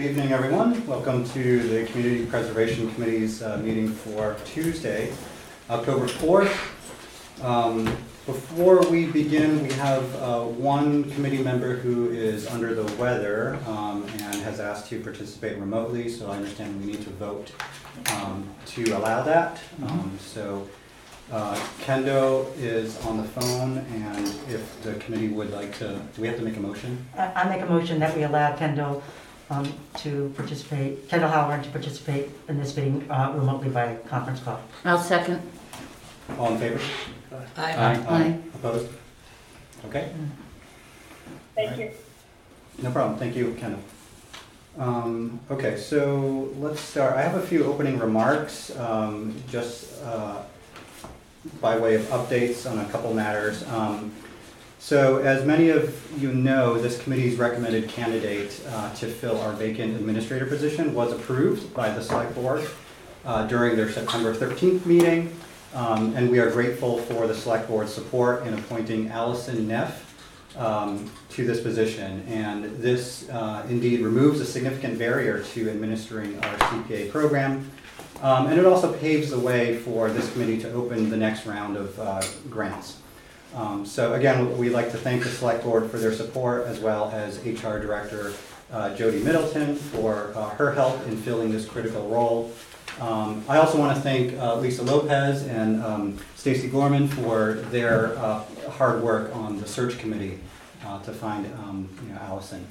evening, everyone. Welcome to the Community Preservation Committee's uh, meeting for Tuesday, October 4th. Um, Before we begin, we have uh, one committee member who is under the weather um, and has asked to participate remotely, so I understand we need to vote um, to allow that. Um, So uh, Kendall is on the phone, and if the committee would like to, do we have to make a motion? I I make a motion that we allow Kendall um, to participate, Kendall Howard to participate in this meeting uh, remotely by conference call. I'll second. All in favor? Aye. Aye. Opposed? Okay, Thank you. no problem, thank you, Kendall. Um, Okay, so let's start, I have a few opening remarks, um, just uh, by way of updates on a couple matters. Um, So as many of you know, this committee's recommended candidate uh, to fill our vacant administrator position was approved by the select board uh, during their September 13th meeting. Um, And we are grateful for the select board's support in appointing Allison Neff um, to this position. And this uh, indeed removes a significant barrier to administering our CPA program. Um, And it also paves the way for this committee to open the next round of uh, grants. Um, So again, we'd like to thank the select board for their support, as well as HR Director uh, Jody Middleton for uh, her help in filling this critical role. Um, I also want to thank uh, Lisa Lopez and um, Stacy Gorman for their uh, hard work on the search committee uh, to find um, you know, Allison.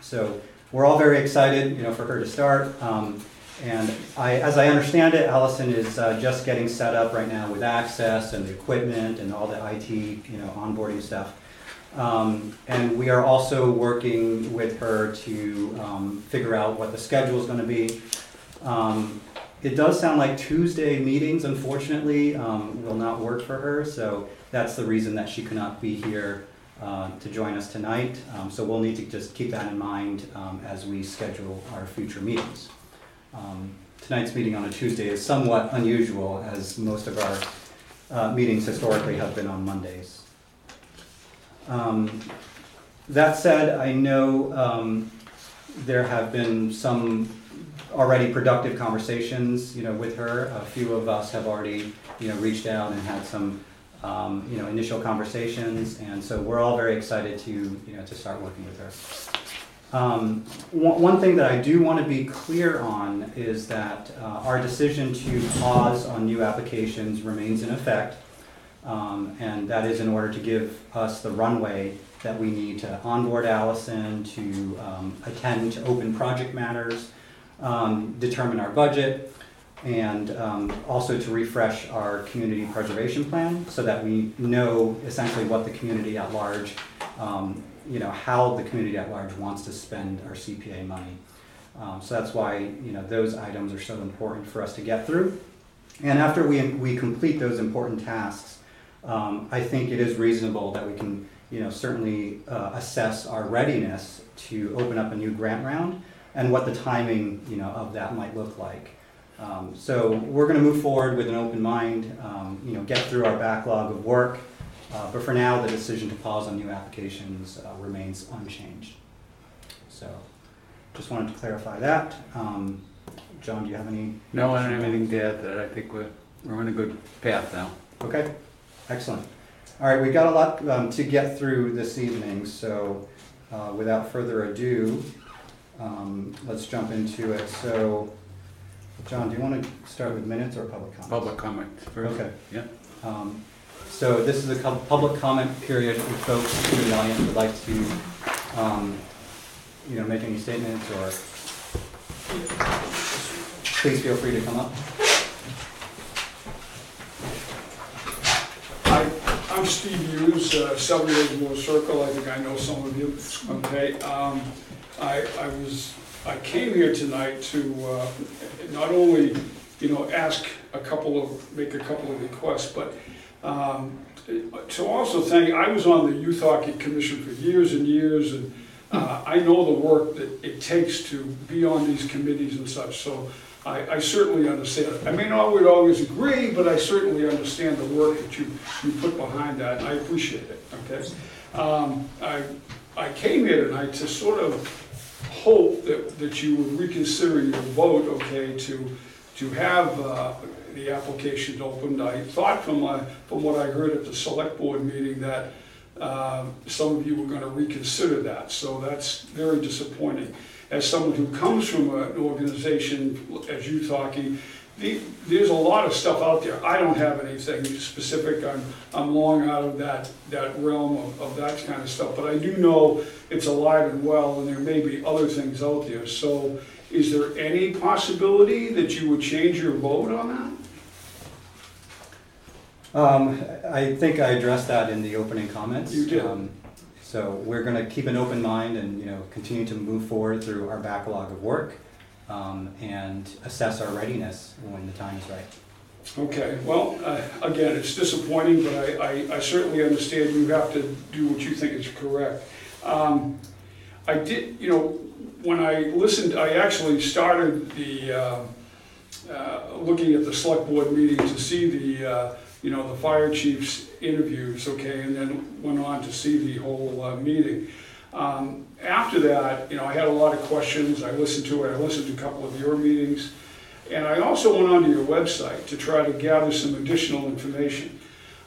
So we're all very excited, you know, for her to start. Um, And I, as I understand it, Allison is uh, just getting set up right now with access and the equipment and all the IT, you know, onboarding stuff. Um, And we are also working with her to um, figure out what the schedule is gonna be. Um, It does sound like Tuesday meetings, unfortunately, um, will not work for her, so that's the reason that she cannot be here uh, to join us tonight. Um, So we'll need to just keep that in mind um, as we schedule our future meetings. Um, Tonight's meeting on a Tuesday is somewhat unusual, as most of our uh, meetings historically have been on Mondays. Um, That said, I know um, there have been some already productive conversations, you know, with her. A few of us have already, you know, reached out and had some, um, you know, initial conversations, and so we're all very excited to, you know, to start working with her. Um, One thing that I do want to be clear on is that uh, our decision to pause on new applications remains in effect. Um, And that is in order to give us the runway that we need to onboard Allison, to um, attend to open project matters, um, determine our budget, and um, also to refresh our community preservation plan so that we know essentially what the community at large, um, you know, how the community at large wants to spend our CPA money. Um, So that's why, you know, those items are so important for us to get through. And after we, we complete those important tasks, um, I think it is reasonable that we can, you know, certainly uh, assess our readiness to open up a new grant round and what the timing, you know, of that might look like. Um, So we're gonna move forward with an open mind, um, you know, get through our backlog of work. Uh, But for now, the decision to pause on new applications uh, remains unchanged. So, just wanted to clarify that. Um, John, do you have any? No, I don't have anything to add to that. I think we're, we're on a good path now. Okay, excellent. All right, we've got a lot um, to get through this evening, so uh, without further ado, um, let's jump into it. So, John, do you want to start with minutes or public comments? Public comment first. Okay. Yeah. Um, So this is a public comment period if folks in the audience would like to, um, you know, make any statements or please feel free to come up. Hi, I'm Steve Hughes, uh, 78 Moore Circle, I think I know some of you, okay? Um, I, I was, I came here tonight to uh, not only, you know, ask a couple of, make a couple of requests, but um, to also thank, I was on the Youth Hockey Commission for years and years, and uh, I know the work that it takes to be on these committees and such, so I, I certainly understand. I may not would always agree, but I certainly understand the work that you, you put behind that, and I appreciate it, okay? Um, I, I came here tonight to sort of hope that, that you would reconsider your vote, okay, to, to have uh, the application opened. I thought from my, from what I heard at the select board meeting that um, some of you were gonna reconsider that, so that's very disappointing. As someone who comes from an organization, as you talking, the, there's a lot of stuff out there. I don't have anything specific, I'm, I'm long out of that, that realm of, of that kind of stuff. But I do know it's alive and well, and there may be other things out there. So is there any possibility that you would change your vote on that? Um, I think I addressed that in the opening comments. You did. Um, So we're gonna keep an open mind and, you know, continue to move forward through our backlog of work, um, and assess our readiness when the time is right. Okay, well, uh, again, it's disappointing, but I, I- I certainly understand you have to do what you think is correct. Um, I did, you know, when I listened, I actually started the, uh, uh, looking at the select board meeting to see the, uh, you know, the fire chief's interviews, okay, and then went on to see the whole uh, meeting. Um, After that, you know, I had a lot of questions, I listened to it, I listened to a couple of your meetings, and I also went onto your website to try to gather some additional information.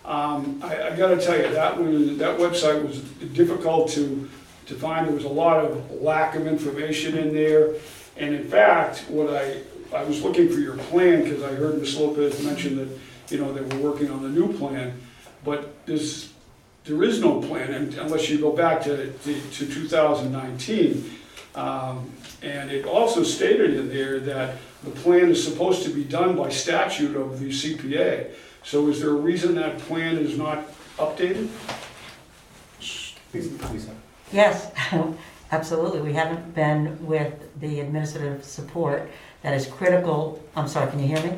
Um, I, I gotta tell you, that was, that website was difficult to, to find, there was a lot of lack of information in there. And in fact, what I, I was looking for your plan, because I heard Ms. Lopez mention that, you know, they were working on the new plan, but there's, there is no plan un- unless you go back to, to to 2019. Um, And it also stated in there that the plan is supposed to be done by statute of the CPA. So is there a reason that plan is not updated? Yes, absolutely. We haven't been with the administrative support that is critical. I'm sorry, can you hear me?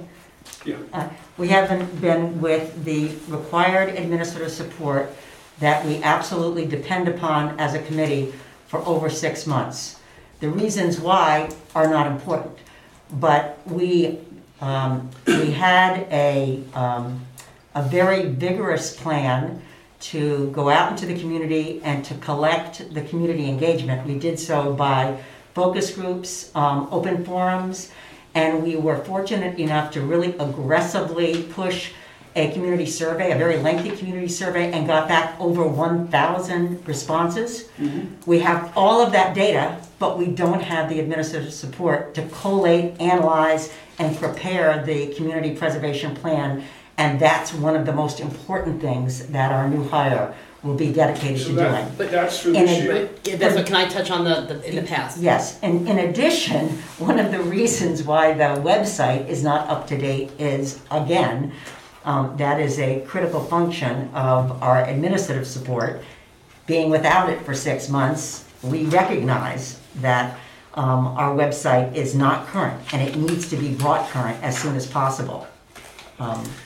Yeah. Uh, We haven't been with the required administrative support that we absolutely depend upon as a committee for over six months. The reasons why are not important, but we, um, we had a, um, a very vigorous plan to go out into the community and to collect the community engagement. We did so by focus groups, um, open forums, and we were fortunate enough to really aggressively push a community survey, a very lengthy community survey, and got back over 1,000 responses. Mm-hmm. We have all of that data, but we don't have the administrative support to collate, analyze, and prepare the community preservation plan. And that's one of the most important things that our new hire will be dedicated So to that, doing. that's for And this it- year? Yeah, that's what, can I touch on the, the, in the past? Yes, and in addition, one of the reasons why the website is not up to date is, again, um, that is a critical function of our administrative support. Being without it for six months, we recognize that um, our website is not current, and it needs to be brought current as soon as possible. Um, Stacy?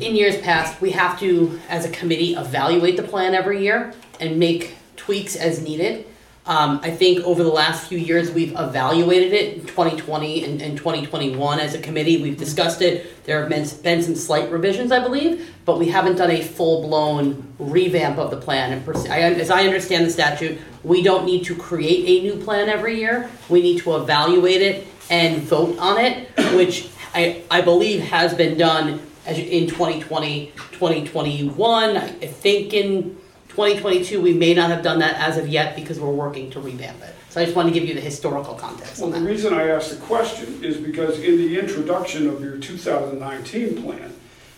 In years past, we have to, as a committee, evaluate the plan every year and make tweaks as needed. Um, I think over the last few years, we've evaluated it in 2020 and, and 2021 as a committee. We've discussed it. There have been, been some slight revisions, I believe, but we haven't done a full-blown revamp of the plan. And pers- I, as I understand the statute, we don't need to create a new plan every year. We need to evaluate it and vote on it, which I, I believe has been done as you- in 2020, 2021. I think in 2022, we may not have done that as of yet because we're working to revamp it. So I just wanted to give you the historical context Well, on the that. reason I asked the question is because in the introduction of your 2019 plan,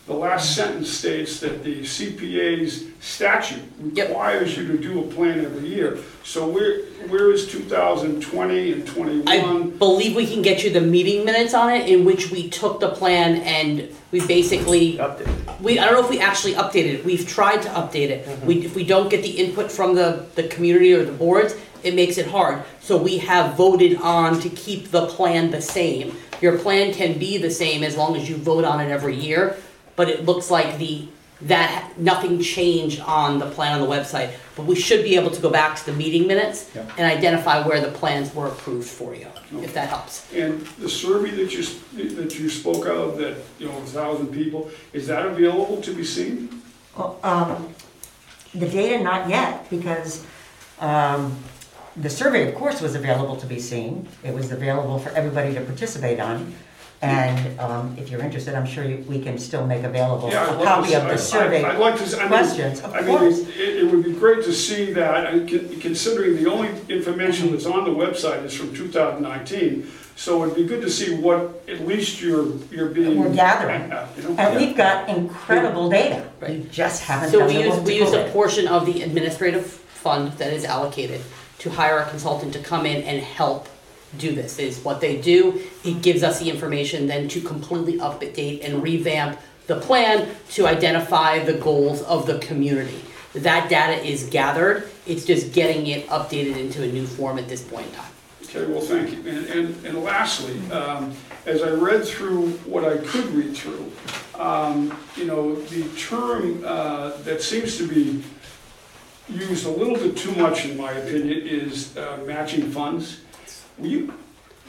the last mm-hmm. sentence states that the CPA's statute Yep. requires you to do a plan every year. So where, where is 2020 and I 21? believe we can get you the meeting minutes on it in which we took the plan and we basically, we, I don't know if we actually updated it. We've tried to update it. Mm-hmm. We, if we don't get the input from the, the community or the boards, it makes it hard. So we have voted on to keep the plan the same. Your plan can be the same as long as you vote on it every year, but it looks like the, that, nothing changed on the plan on the website. But we should be able to go back to the meeting minutes Yep. and identify where the plans were approved for you, if that helps. And the survey that you, s- that you spoke of, that, you know, a thousand people, is that available to be seen? Well, um, the data, not yet, because, um, the survey, of course, was available to be seen. It was available for everybody to participate on. And um, if you're interested, I'm sure you- we can still make available Yeah, I'd a love copy see- of I'd- the I'd- survey I'd like to, s- I mean, questions, of I mean, course. it, it would be great to see that, and con- considering the only information that's on the website is from 2019, so it'd be good to see what, at least you're, you're being. We're gathering. You know? And we've got incredible data. We just haven't So done we the use, work we to use go a there. portion of the administrative fund that is allocated to hire a consultant to come in and help do this, is what they do. It gives us the information then to completely update and revamp the plan to identify the goals of the community. That data is gathered, it's just getting it updated into a new form at this point in time. Okay, well, thank you. And, and, and lastly, um, as I read through what I could read through, um, you know, the term, uh, that seems to be used a little bit too much, in my opinion, is, uh, matching funds. Will you,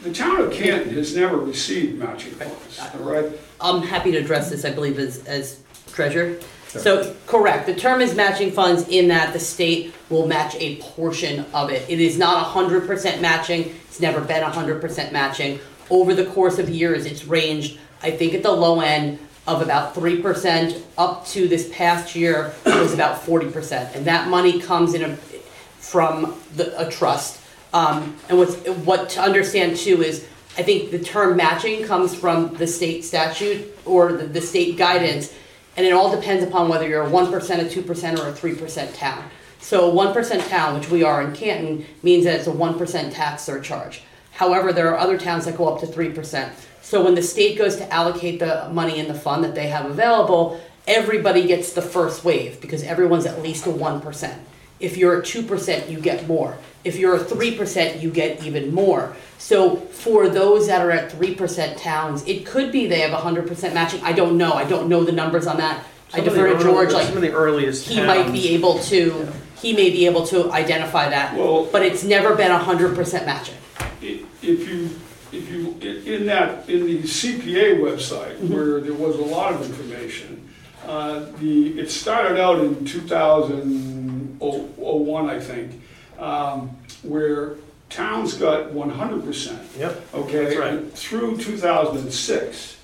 the town of Canton has never received matching funds, all right? I'm happy to address this, I believe, as, as treasurer. So, correct, the term is matching funds in that the state will match a portion of it. It is not hundred percent matching, it's never been hundred percent matching. Over the course of years, it's ranged, I think at the low end of about three percent, up to this past year it was about forty percent. And that money comes in a, from the, a trust. Um, and what's, what to understand too is, I think the term matching comes from the state statute or the, the state guidance. And it all depends upon whether you're a one percent, a two percent, or a three percent town. So a one percent town, which we are in Canton, means that it's a one percent tax surcharge. However, there are other towns that go up to three percent. So when the state goes to allocate the money in the fund that they have available, everybody gets the first wave because everyone's at least a one percent. If you're a two percent, you get more. If you're a three percent, you get even more. So for those that are at three percent towns, it could be they have hundred percent matching. I don't know. I don't know the numbers on that. I Some of the defer to early- George, like Some of the earliest he might towns- be able to, he may be able to identify that. Well- But it's never been hundred percent matching. I- If you, if you, i- in that, in the CPA website, where there was a lot of information, uh, the, it started out in 2001, I think, um, where towns got 100%. Yep, okay? That's right. and Through 2006,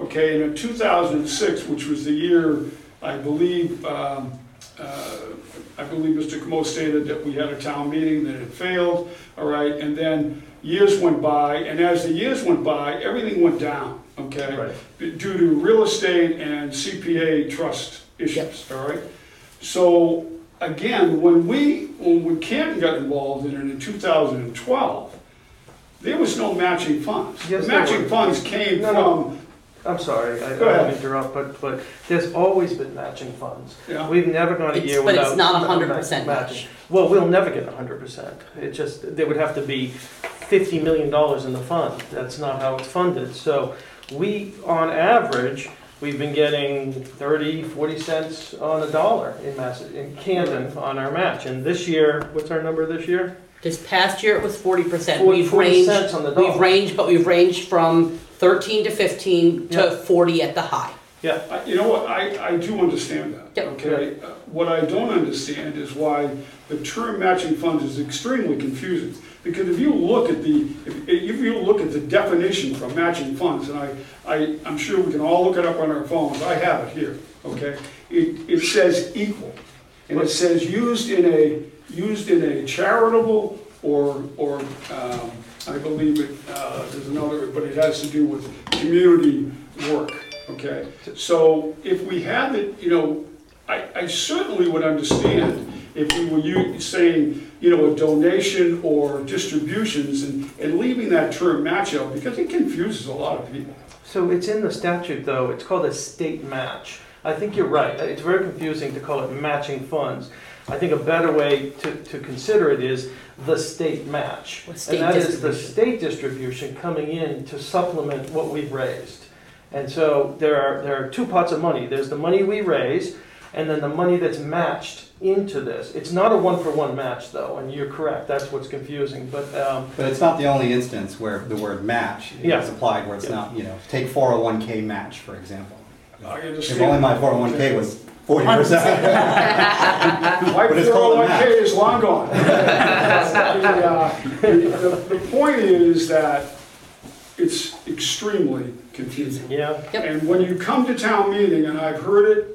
okay? And in 2006, which was the year, I believe, um, uh, I believe Mr. Camo stated that we had a town meeting, that it failed, all right? And then years went by, and as the years went by, everything went down, okay? right. Due to real estate and CPA trust issues, all right? So, again, when we, when Canton got involved in it in 2012, there was no matching funds. Yes, The there matching were. funds came No, no. from, I'm sorry, I I Go don't to interrupt, but, but there's always been matching funds. Yeah. We've never gone a It's- year but without. it's not ma- 100% match. Well, we'll never get hundred percent. It just, there would have to be fifty million dollars in the fund. That's not how it's funded. So we, on average, we've been getting 30, 40 cents on a dollar in Mass, in Canton on our match. And this year, what's our number this year? This past year, it was forty percent. Forty- We've 40 ranged, cents on the dollar. we've ranged, but we've ranged from thirteen to fifteen Yeah. to forty at the high. Yeah, I- you know what, I, I do understand that, Yep. okay? Uh, What I don't understand is why the term matching funds is extremely confusing. Because if you look at the, if if you look at the definition for matching funds, and I, I, I'm sure we can all look it up on our phones, I have it here, okay? It, it says equal, and it says used in a, used in a charitable or, or, um, I believe it, uh, there's another, but it has to do with community work, okay? So if we had it, you know, I, I certainly would understand if we were u- saying, you know, a donation or distributions and, and leaving that term match out, because it confuses a lot of people. So it's in the statute, though, it's called a state match. I think you're right, it's very confusing to call it matching funds. I think a better way to, to consider it is the state match. Or state And that is the state distribution coming in to supplement what we've raised. And so there are, there are two pots of money, there's the money we raise, and then the money that's matched into this. It's not a one-for-one match, though, and you're correct, that's what's confusing, but, um, But it's not the only instance where the word match Yeah. is applied, where it's Yeah. not, you know, take 401K match, for example. I If understand. only my 401K was Forty percent. My But it's called a 401K is long gone. The, uh, The the point is that it's extremely confusing. Yeah, Yep. And when you come to town meeting, and I've heard it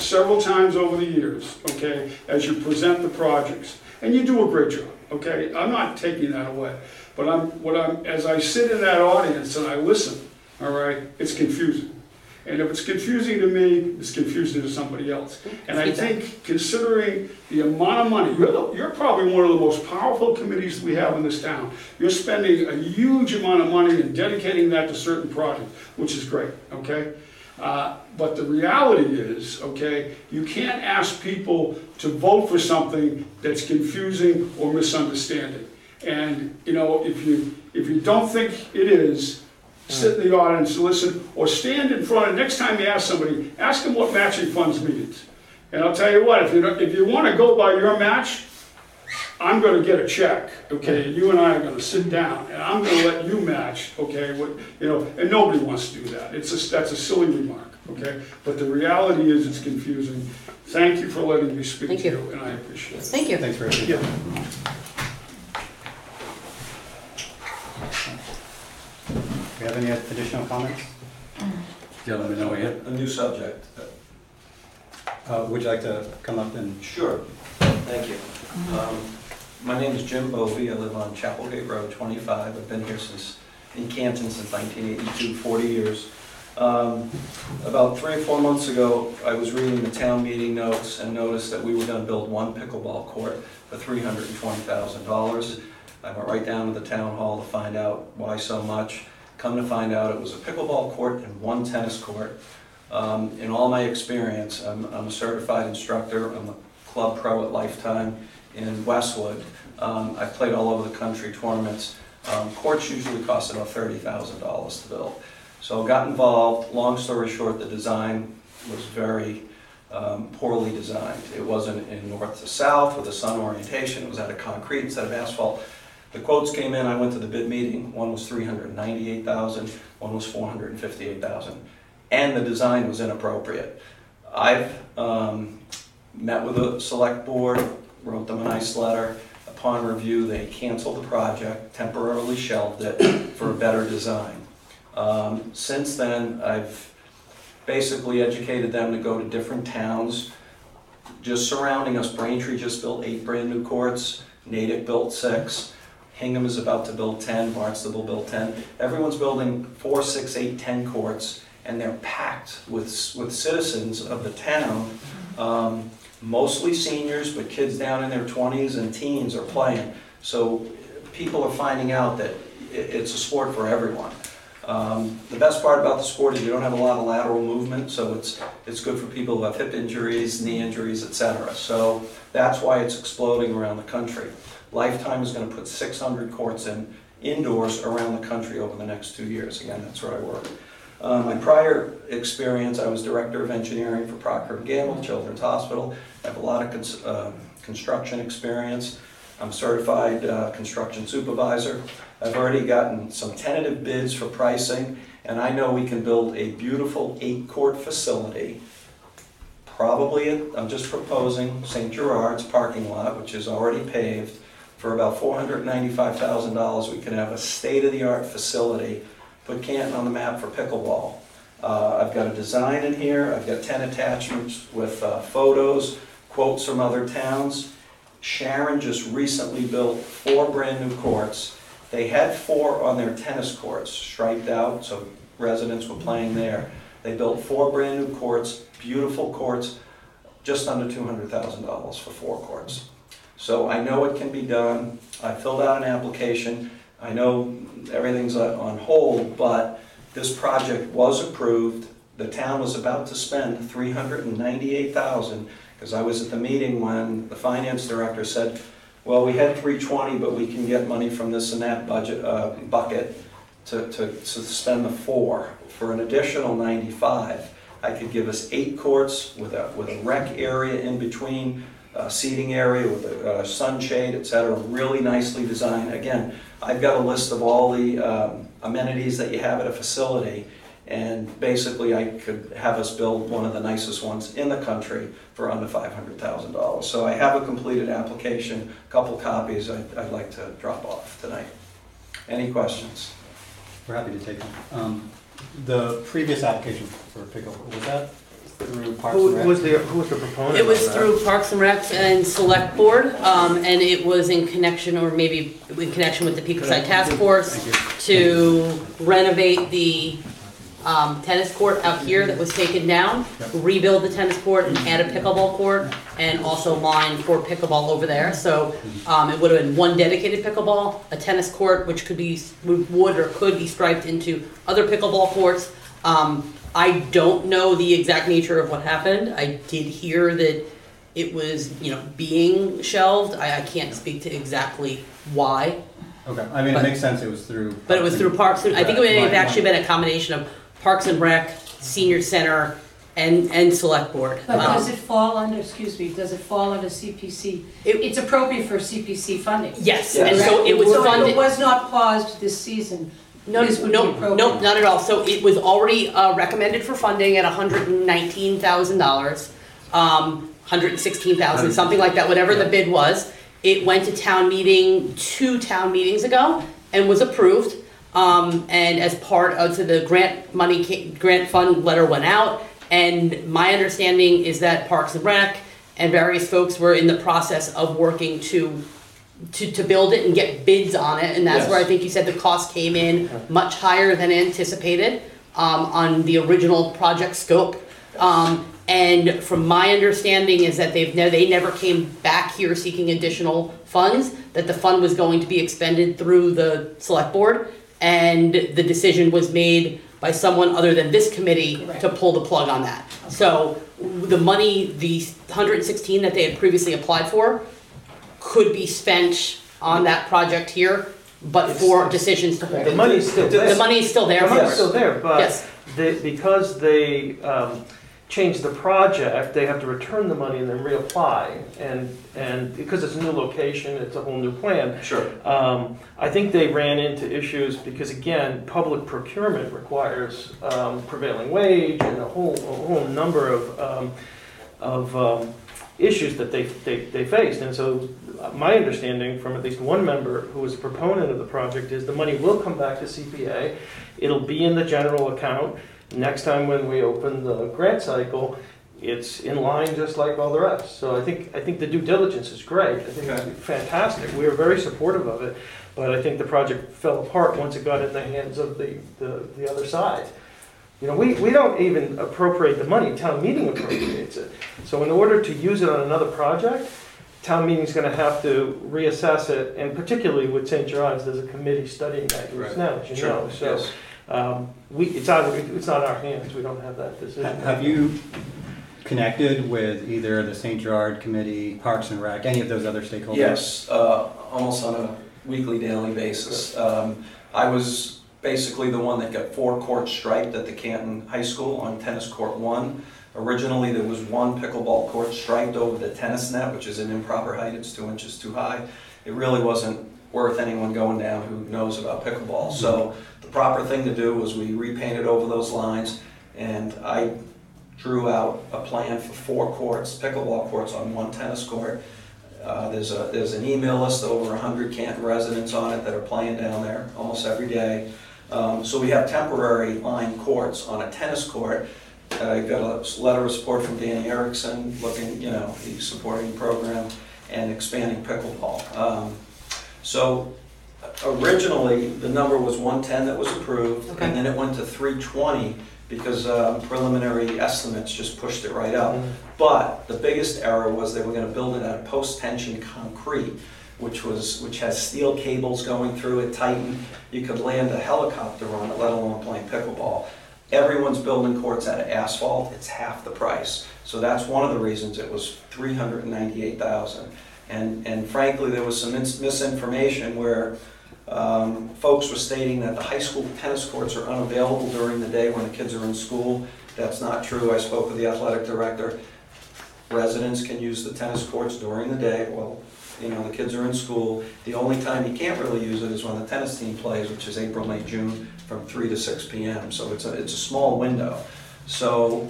several times over the years, okay, as you present the projects, and you do a great job, okay? I'm not taking that away. But I'm, what I'm, as I sit in that audience and I listen, all right, it's confusing. And if it's confusing to me, it's confusing to somebody else. And I think considering the amount of money, you're, the- you're probably one of the most powerful committees we have in this town. You're spending a huge amount of money and dedicating that to certain projects, which is great, okay? Uh, But the reality is, okay, you can't ask people to vote for something that's confusing or misunderstanding. And, you know, if you, if you don't think it is, sit in the audience, listen, or stand in front, and next time you ask somebody, ask them what matching funds means. And I'll tell you what, if you, if you wanna go by your match, I'm gonna get a check, okay, and you and I are gonna sit down, and I'm gonna let you match, okay, what, you know, and nobody wants to do that, it's a, that's a silly remark, okay? But the reality is, it's confusing. Thank you for letting me speak Thank to you. you, and I appreciate it. Thank you. Thanks for yeah. Do you have any additional comments? Gentlemen, over here. A new subject. Uh, Would you like to come up and, Sure, thank you. Um, My name is Jim Bovee, I live on Chapelgate Road, 25. I've been here since, in Canton since 1982, 40 years. Um, About three or four months ago, I was reading the town meeting notes and noticed that we were gonna build one pickleball court for $320,000. I went right down to the town hall to find out why so much. Come to find out, it was a pickleball court and one tennis court. Um, In all my experience, I'm I'm a certified instructor, I'm a club pro at Lifetime in Westwood. Um, I've played all over the country tournaments. Um, Courts usually cost about $30,000 to build. So got involved, long story short, the design was very um, poorly designed. It wasn't in north to south with a sun orientation, it was out of concrete instead of asphalt. The quotes came in, I went to the bid meeting, one was 398,000, one was 458,000 and the design was inappropriate. I've um, met with the select board, wrote them a nice letter. Upon review, they canceled the project, temporarily shelved it for a better design. Um, Since then, I've basically educated them to go to different towns just surrounding us. Braintree just built eight brand-new courts, Natick built six, Hingham is about to build 10, Barnstable built 10. Everyone's building four, six, eight, 10 courts, and they're packed with, with citizens of the town, um, mostly seniors, but kids down in their 20s and teens are playing. So people are finding out that it's a sport for everyone. Um, The best part about the sport is you don't have a lot of lateral movement, so it's, it's good for people who have hip injuries, knee injuries, et cetera. So that's why it's exploding around the country. Lifetime is gonna put 600 courts in indoors around the country over the next two years. Again, that's where I work. Uh, My prior experience, I was Director of Engineering for Procter Gamble Children's Hospital. I have a lot of cons- um, construction experience. I'm certified uh, construction supervisor. I've already gotten some tentative bids for pricing, and I know we can build a beautiful eight-court facility. Probably, I'm just proposing St. Gerard's parking lot, which is already paved, for about $495,000. We can have a state-of-the-art facility put Canton on the map for pickleball. Uh, I've got a design in here, I've got 10 attachments with uh, photos, quotes from other towns. Sharon just recently built four brand-new courts. They had four on their tennis courts, striped out, so residents were playing there. They built four brand-new courts, beautiful courts, just under $200,000 for four courts. So I know it can be done. I filled out an application. I know everything's on hold, but this project was approved. The town was about to spend three hundred and ninety-eight thousand, because I was at the meeting when the finance director said, well, we had three twenty, but we can get money from this and that budget, uh, bucket to, to, to spend the four. For an additional ninety-five, I could give us eight courts with a, with a rec area in between, uh, seating area with a uh, sunshade, et cetera, really nicely designed. Again, I've got a list of all the um, amenities that you have at a facility, And basically, I could have us build one of the nicest ones in the country for under $500,000. So I have a completed application, a couple copies I'd I'd like to drop off tonight. Any questions? We're happy to take them. Um, The previous application for pickleball, was that through Parks and Who Rec? was the, who was the proponent It was of that? through Parks and Recs and Select Board, um, and it was in connection, or maybe in connection with the Peacock Task Force to renovate the, um, tennis court out here that was taken down, Yep. rebuild the tennis court and add a pickleball court, and also line for pickleball over there, so, um, it would have been one dedicated pickleball, a tennis court, which could be, would or could be striped into other pickleball courts. Um, I don't know the exact nature of what happened, I did hear that it was, you know, being shelved, I, I can't speak to exactly why, Okay, I mean, it But- makes sense, it was through. but it was through Parks, and I think it may have Right, actually right. been a combination of Parks and Rec, Senior Center, and, and Select Board. But does Um, it fall under, excuse me, does it fall under CPC? It- It's appropriate for CPC funding. Yes, Yes. and so it was So funded. it was not paused this season, No, This would be no, appropriate. no, not at all. So it was already uh, recommended for funding at hundred and nineteen thousand dollars. Um, hundred and sixteen thousand, something like that, whatever the bid was. It went to town meeting two town meetings ago and was approved. Um, and as part of, so the grant money, ca- grant fund letter went out. And my understanding is that Parks and Rec and various folks were in the process of working to to, to build it and get bids on it, and that's where I think you said the cost came in much higher than anticipated, um, on the original project scope. Um, and from my understanding is that they've, ne- they never came back here seeking additional funds, that the fund was going to be expended through the select board, and the decision was made by someone other than this committee Correct. to pull the plug on that. So, the money, the hundred and sixteen that they had previously applied for, could be spent on that project here, but for decisions to hold. The money's still there. The money is still there The for money's it. still there, but Yes, they, because they, um, changed the project, they have to return the money and then reapply. And, and because it's a new location, it's a whole new plan. Sure. Um, I think they ran into issues because again, public procurement requires, um, prevailing wage and a whole, a whole number of, um, of, um, issues that they, they, they faced. And so my understanding from at least one member who was a proponent of the project is the money will come back to CPA. It'll be in the general account. Next time when we open the grant cycle, it's in line just like all the rest. So I think, I think the due diligence is great. I think Okay. it's fantastic. We are very supportive of it. But I think the project fell apart once it got in the hands of the, the, the other side. You know, we, we don't even appropriate the money, town meeting appropriates it. So in order to use it on another project, town meeting's gonna have to reassess it, and particularly with St. John's, there's a committee studying that use Right. now, as you Sure, know. So, yes. um, we, it's out, it's not in our hands, we don't have that Ha- decision. Have you connected with either the St. Gerard Committee, Parks and Rec, any of those other stakeholders? Yes, uh, almost on a weekly, daily basis. Um, I was basically the one that got four courts striped at the Canton High School on tennis court one. Originally, there was one pickleball court striped over the tennis net, which is an improper height, it's two inches too high. It really wasn't worth anyone going down who knows about pickleball. So the proper thing to do was we repainted over those lines, and I drew out a plan for four courts, pickleball courts on one tennis court. Uh, There's a, there's an email list, over 100 Canton residents on it that are playing down there almost every day. Um, So we have temporary line courts on a tennis court. I got a letter of support from Danny Erickson, looking, you know, he's supporting the program and expanding pickleball. Um, So originally, the number was 110 that was approved, Okay. and then it went to 320 because uh, preliminary estimates just pushed it right up. But the biggest error was they were gonna build it out of post-tension concrete, which was, which has steel cables going through it, tightened. You could land a helicopter on it, let alone playing pickleball. Everyone's building courts out of asphalt, it's half the price. So that's one of the reasons it was three hundred and ninety-eight thousand. And, and frankly, there was some mis- misinformation where um, folks were stating that the high school tennis courts are unavailable during the day when the kids are in school. That's not true. I spoke with the athletic director. Residents can use the tennis courts during the day, well, you know, the kids are in school. The only time you can't really use it is when the tennis team plays, which is April, May, June, from three to six PM. So it's a, it's a small window. So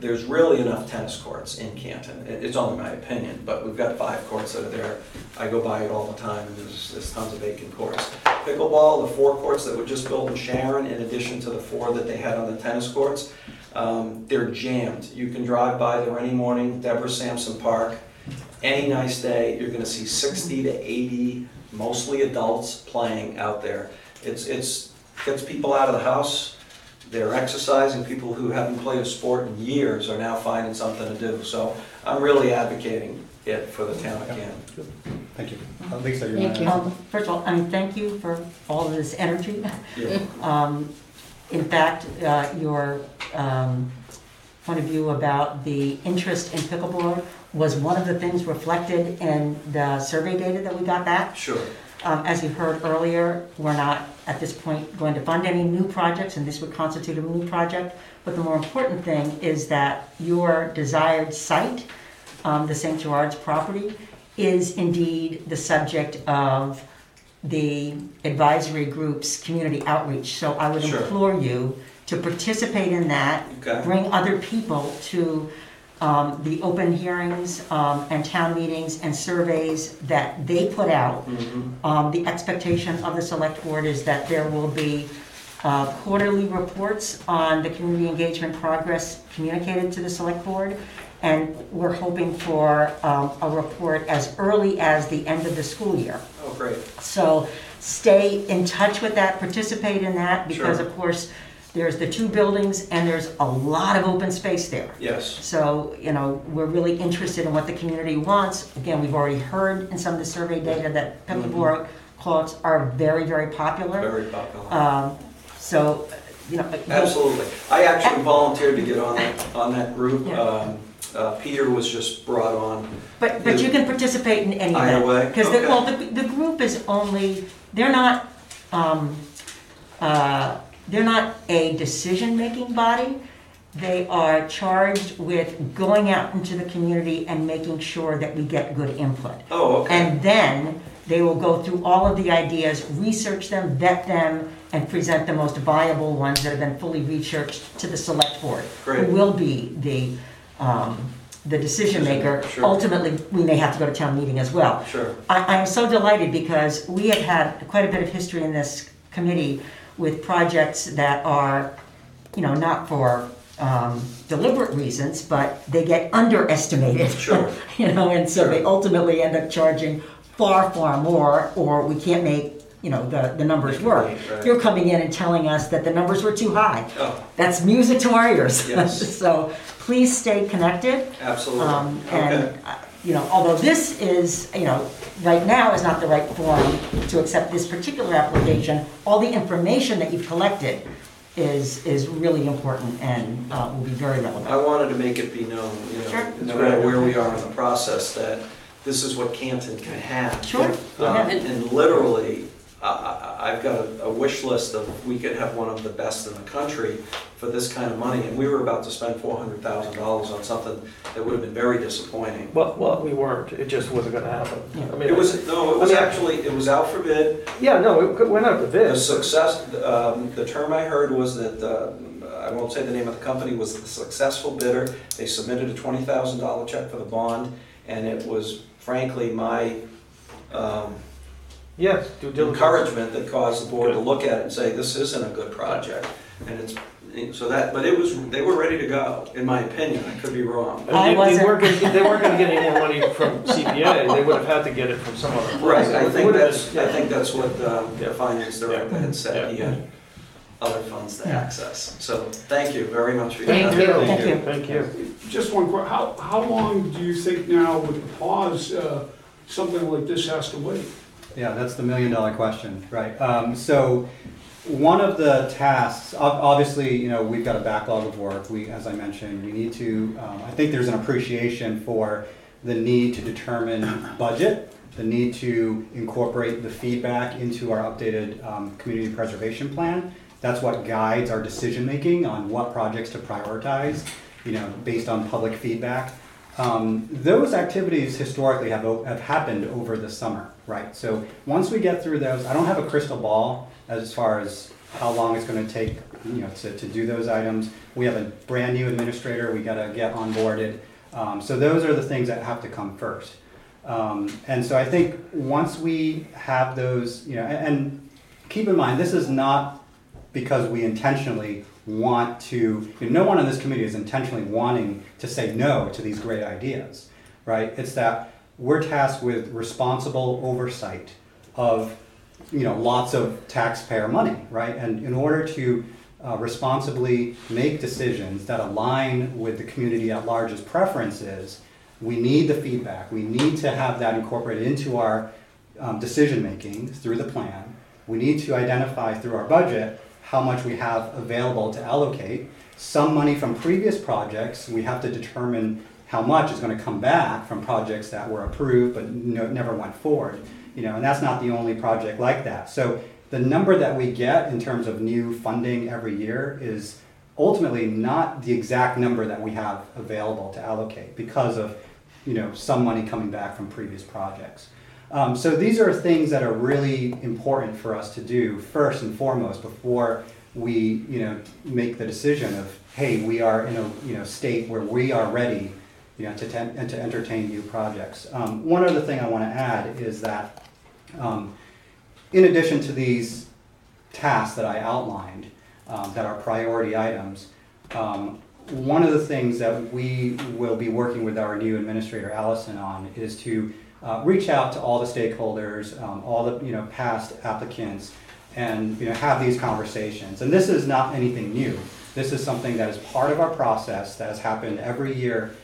there's really enough tennis courts in Canton. It- It's only my opinion, but we've got five courts that are there. I go by it all the time, and there's, there's tons of vacant courts. Pickleball, the four courts that were just built in Sharon, in addition to the four that they had on the tennis courts, um, they're jammed. You can drive by there any morning, Deborah Sampson Park, any nice day, you're gonna see sixty to eighty, mostly adults, playing out there. It's, it's, gets people out of the house, they're exercising, people who haven't played a sport in years are now finding something to do. So I'm really advocating it for the town of Canton. Thank you. Uh, Lisa, you're. Thank you. Um, First of all, I mean, thank you for all of this energy. Yeah. Um, In fact, uh, your um, point of view about the interest in pickleball was one of the things reflected in the survey data that we got back. Sure. Um, As you heard earlier, we're not at this point going to fund any new projects, and this would constitute a new project. But the more important thing is that your desired site, um, the St. Gerard's property, is indeed the subject of the advisory group's community outreach. So I would Sure. implore you to participate in that, Okay. bring other people to um, the open hearings um, and town meetings and surveys that they put out. Mhm. Um, The expectation of the select board is that there will be uh, quarterly reports on the community engagement progress communicated to the select board. And we're hoping for um, a report as early as the end of the school year. Oh, great. So stay in touch with that, participate in that, because Sure. of course, there's the two buildings and there's a lot of open space there. Yes. So, you know, we're really interested in what the community wants. Again, we've already heard in some of the survey data that pickleball courts are very, very popular. Very popular. Um, So, you know. Absolutely. I actually volunteered to get on that, on that group. Yeah. Um, uh, Peter was just brought on. But, but you can participate in any Either way, Because, the- okay. well, the, the group is only, they're not, um, uh, they're not a decision-making body. They are charged with going out into the community and making sure that we get good input. Oh, okay. And then they will go through all of the ideas, research them, vet them, and present the most viable ones that have been fully researched to the select board. Great. Who will be the, um, the decision maker. Sure. Ultimately, we may have to go to town meeting as well. Sure. I, I am so delighted because we have had quite a bit of history in this committee with projects that are, you know, not for um, deliberate reasons, but they get underestimated. Sure. You know, and so they ultimately end up charging far, far more, or we can't make, you know, the, the numbers work. Right. You're coming in and telling us that the numbers were too high. Oh, That's music to our ears. Yes. So please stay connected. absolutely. Um, Okay. And, uh, you know, although this is, you know, right now is not the right forum to accept this particular application, all the information that you've collected is, is really important and uh, will be very relevant. I wanted to make it be known, you know, Sure. no matter where we are in the process, that this is what Canton can have. Sure, Um, yeah. And literally, I- I, I've got a- a wish list of, we could have one of the best in the country for this kind of money, and we were about to spend four hundred thousand dollars on something that would have been very disappointing. Well, well, we weren't, it just wasn't gonna happen. I mean, It was, no, it was I mean- actually, it was out for bid, Yeah, no, it went out to The success, um, the term I heard was that, uh, I won't say the name of the company, was the successful bidder. They submitted a twenty thousand dollar check for the bond, and it was frankly my um, Yes, due diligence. encouragement that caused the board to look at it and say, this isn't a good project. And it's, so that, but it was, they were ready to go, in my opinion, I could be wrong. And They they wasn't- weren't, gonna- they weren't gonna get any more money from CPA, they would have had to get it from some other place. Right, I It think would've that's, been- I think that's what um, the Yeah. finance director had said, he had other funds to Yeah. access. So, thank you very much for your Thank time. you, Thank you. thank you. Just one question, how, how long do you think now with the pause, uh, something like this has to wait? Yeah, that's the million dollar question, right? Um, so, one of the tasks, obviously, you know, we've got a backlog of work. We, as I mentioned, we need to, um, I think there's an appreciation for the need to determine budget, the need to incorporate the feedback into our updated, um, community preservation plan. That's what guides our decision-making on what projects to prioritize, you know, based on public feedback. Um, those activities historically have, have happened over the summer, right? So once we get through those, I don't have a crystal ball as far as how long it's gonna take, you know, to, to do those items. We have a brand-new administrator, we gotta get onboarded. Um, so those are the things that have to come first. Um, and so I think once we have those, you know, and, and keep in mind, this is not because we intentionally want to, you know, no one on this committee is intentionally wanting to say no to these great ideas, right? It's that we're tasked with responsible oversight of, you know, lots of taxpayer money, right? And in order to uh, responsibly make decisions that align with the community at large's preferences, we need the feedback. We need to have that incorporated into our um, decision-making through the plan. We need to identify through our budget how much we have available to allocate. Some money from previous projects, we have to determine how much is gonna come back from projects that were approved but no, never went forward. You know, and that's not the only project like that. So the number that we get in terms of new funding every year is ultimately not the exact number that we have available to allocate because of, you know, some money coming back from previous projects. Um, so these are things that are really important for us to do first and foremost before we, you know, make the decision of, hey, we are in a, you know, state where we are ready, you know, to, ten- and to entertain new projects. Um, one other thing I want to add is that, um, in addition to these tasks that I outlined, um, that are priority items, um, one of the things that we will be working with our new administrator Allison on is to uh, reach out to all the stakeholders, um, all the you know past applicants, and you know have these conversations. And this is not anything new. This is something that is part of our process that has happened every year.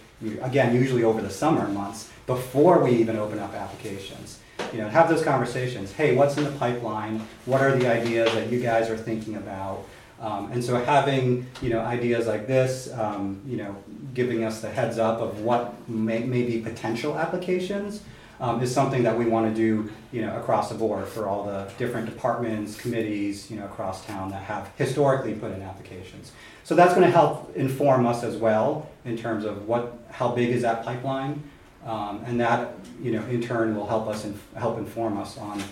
Again, usually over the summer months before we even open up applications. You know, have those conversations. Hey, what's in the pipeline? What are the ideas that you guys are thinking about? Um, and so having, you know, ideas like this, um, you know, giving us the heads up of what may, may be potential applications, um, is something that we want to do, you know, across the board for all the different departments, committees, you know, across town that have historically put in applications. So that's going to help inform us as well in terms of what, how big is that pipeline? Um, and that, you know, in turn will help us, inf- help inform us on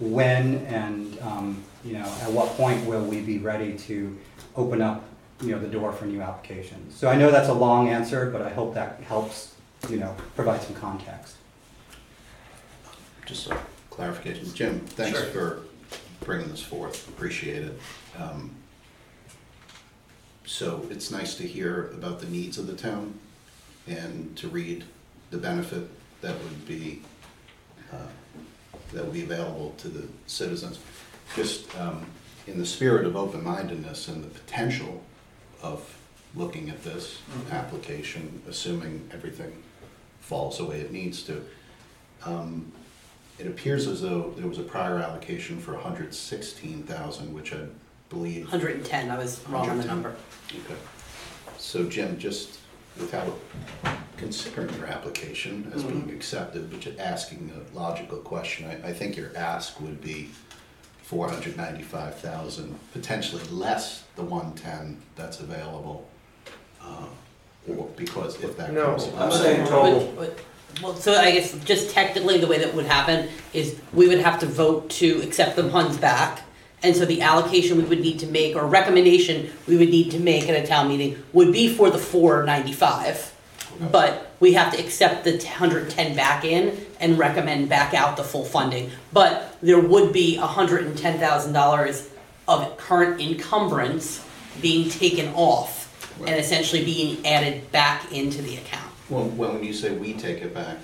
when and, um, you know, at what point will we be ready to open up, you know, the door for new applications. So I know that's a long answer, but I hope that helps, you know, provide some context. Just a clarification. Jim, thanks Sure. for bringing this forth, appreciate it. Um, So it's nice to hear about the needs of the town and to read the benefit that would be, uh, that would be available to the citizens. Just um, in the spirit of open-mindedness and the potential of looking at this application, assuming everything falls the way it needs to, um, it appears as though there was a prior allocation for hundred sixteen thousand, which I believe. 110, I was wrong on the 110. number. Okay. So Jim, just without considering your application as being accepted, but just asking a logical question, I, I think your ask would be four hundred ninety-five thousand, potentially less the one-ten that's available. uh, Or because if that No, comes. I'm saying total. But- but- Well, so I guess just technically, the way that would happen is we would have to vote to accept the funds back. And so the allocation we would need to make, or recommendation we would need to make at a town meeting would be for the four ninety-five. But we have to accept the hundred ten back in and recommend back out the full funding. But there would be hundred and ten thousand dollars of current encumbrance being taken off and Right. essentially being added back into the account. Well, when you say we take it back,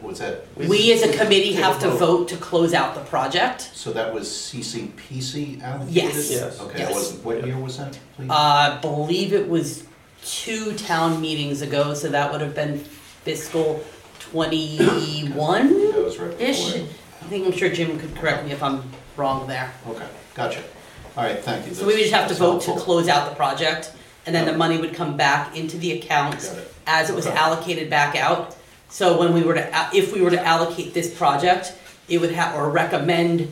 was that? We as a committee Take a have to vote. vote to close out the project. So that was CCPC allocated? Yes. Yes. Okay, Yes. Wasn't, what year was that, please? Uh, I believe it was two town meetings ago, so that would have been fiscal twenty-one-ish. That was right before. I think, I'm sure Jim could correct me if I'm wrong there. Okay, gotcha. All right, thank you. So we would just have to That's vote to helpful. close out the project, and then the money would come back into the accounts Got it. as it was Okay. allocated back out. So when we were to, if we were to allocate this project, it would have, or recommend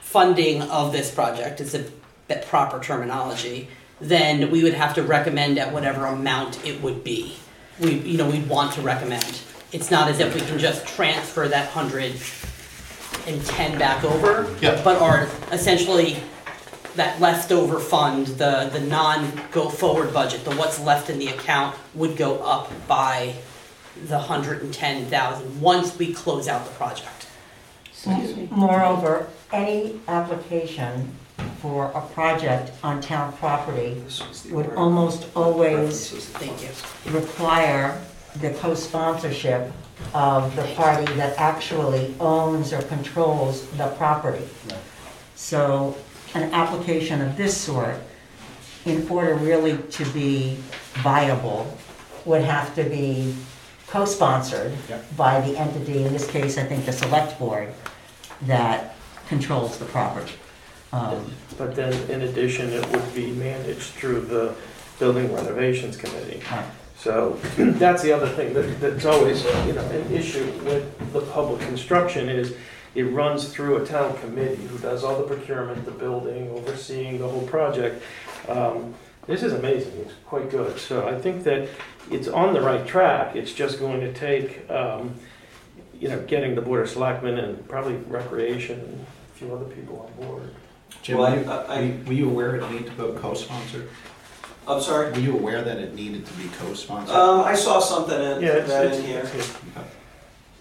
funding of this project, is a bit proper terminology, then we would have to recommend at whatever amount it would be. we, you know, we'd want to recommend. It's not as if we can just transfer that hundred and ten back over. Yeah. But are essentially that leftover fund, the, the non-go-forward budget, the what's left in the account would go up by the hundred and ten thousand, once we close out the project. Excuse me. Moreover, any application for a project on town property would almost always Thank you. require the co-sponsorship of the party that actually owns or controls the property. So an application of this sort, in order really to be viable, would have to be co-sponsored Yep. by the entity, in this case, I think the select board, that controls the property. Um, But then, in addition, it would be managed through the Building Renovations Committee. Right. So that's the other thing that, that's always, you know, an issue with the public construction is it runs through a town committee who does all the procurement, the building, overseeing the whole project. Um, This is amazing, it's quite good. So I think that it's on the right track. It's just going to take, um, you know, getting the Board of Selectmen and probably Recreation and a few other people on board. Jim, Well, were you, I- I- were- were you aware it needed to go co-sponsored? I'm sorry? Were you aware that it needed to be co-sponsored? Um, I saw something in, Yeah, it's, that it's, in here, it's-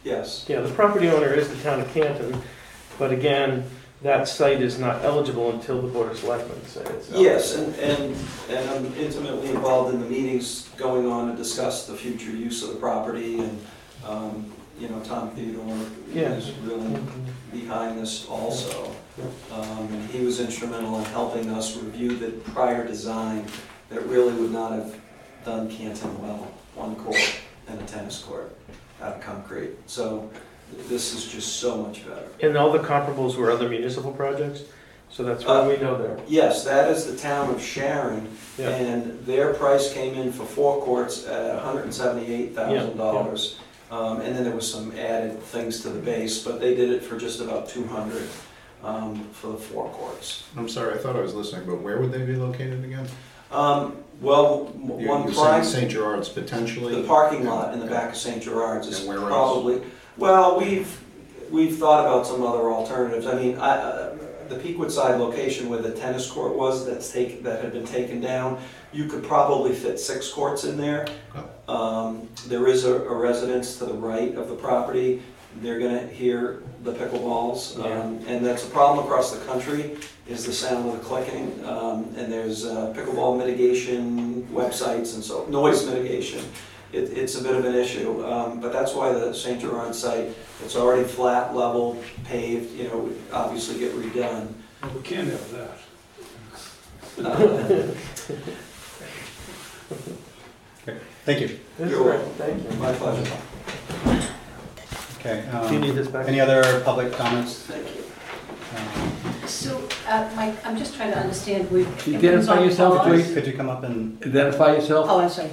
yes. yeah, the property owner is the town of Canton, but again, that site is not eligible until the Board of Selectmen say it's. Yes, and, and, and I'm intimately involved in the meetings going on to discuss the future use of the property, and, um, you know, Tom Theodore Yeah. is really behind this also. Um, and he was instrumental in helping us review the prior design that really would not have done Canton well, one court and a tennis court out of concrete. So this is just so much better. And all the comparables were other municipal projects, so that's why we know there. Yes, that is the town of Sharon, Yeah, and their price came in for four courts at hundred and seventy-eight thousand dollars. Um, and then there was some added things to the base, but they did it for just about two hundred, um, for the four courts. I'm sorry, I thought I was listening, but where would they be located again? Um, well, m- You're one you're prime, saying St. Gerard's potentially? the parking lot in the back of St. Gerard's is And where else? probably, well, we've, we've thought about some other alternatives. I mean, I, uh, the Pequitside location where the tennis court was, that's taken, that had been taken down, you could probably fit six courts in there. Um, there is a, a residence to the right of the property, they're gonna hear the pickleballs. Um, and that's a problem across the country, is the sound of the clicking. Um, and there's, uh, pickleball mitigation websites and so, noise mitigation. It, it's a bit of an issue, um, but that's why the St. Gerard site, it's already flat, level, paved, you know, would obviously get redone. Well, We can't have that. Uh, Thank you. That's You're great, welcome. thank you. My pleasure. Okay. Do you um, need this back? Any other public comments? Thank you. Um, So, uh, Mike, I'm just trying to understand, we. Identify yourself, please. Could you come up and, Identify yourself. Oh, I'm sorry.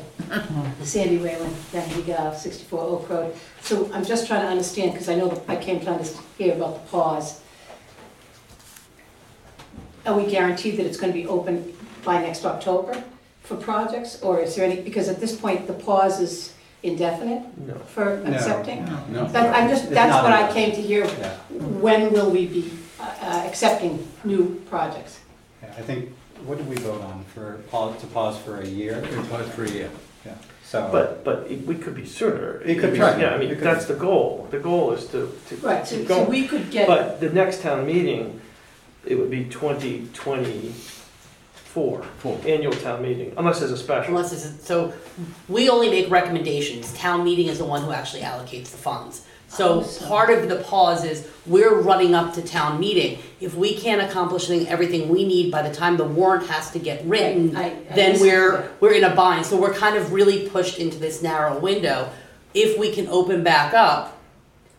Sandy Whalen, 90 uh, 64 Oak Road. So I'm just trying to understand, because I know that I came to underst- hear about the pause. Are we guaranteed that it's going to be open by next October for projects? Or is there any, because at this point, the pause is indefinite No. for accepting? No. That, I'm just, It's that's not what I indefinite. came to hear. yeah, When will we be uh, uh, accepting new projects? yeah, I think, what did we vote on for, pause to pause for a year? We pause for a year. Yeah, so. But, but it- we could be sooner. It could be Yeah, I. It mean, could that's the goal. The goal is to, to Right, so keep so going. we could get, But the next town meeting, it would be 2024, Four. annual town meeting, unless there's a special. Unless this is, so we only make recommendations, town meeting is the one who actually allocates the funds. Oh, So so- part of the pause is, we're running up to town meeting. If we can't accomplish thing- everything we need by the time the warrant has to get written, I- I then we're, we're in a bind. So we're kind of really pushed into this narrow window. If we can open back up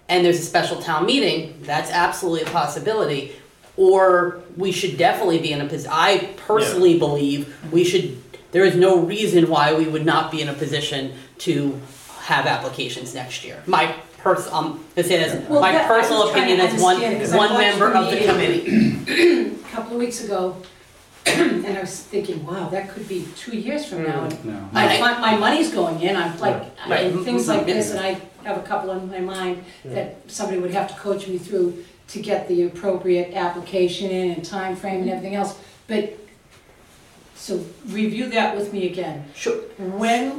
and there's a special town meeting, that's absolutely a possibility. Or we should definitely be in a position, I personally believe we should, there is no reason why we would not be in a position to have applications next year. My pers, um, let's say this, Well, my that- I personal was trying to opinion as one, understand, 'cause I one watched member the of the meeting. committee. a couple of weeks ago, And I was thinking, wow, that could be two years from now. and No. My, my, my money's going in, I'm like, Right. and things like this, and I have a couple in my mind that somebody would have to coach me through to get the appropriate application in and time frame and everything else. But, so review that with me again. Sure. When,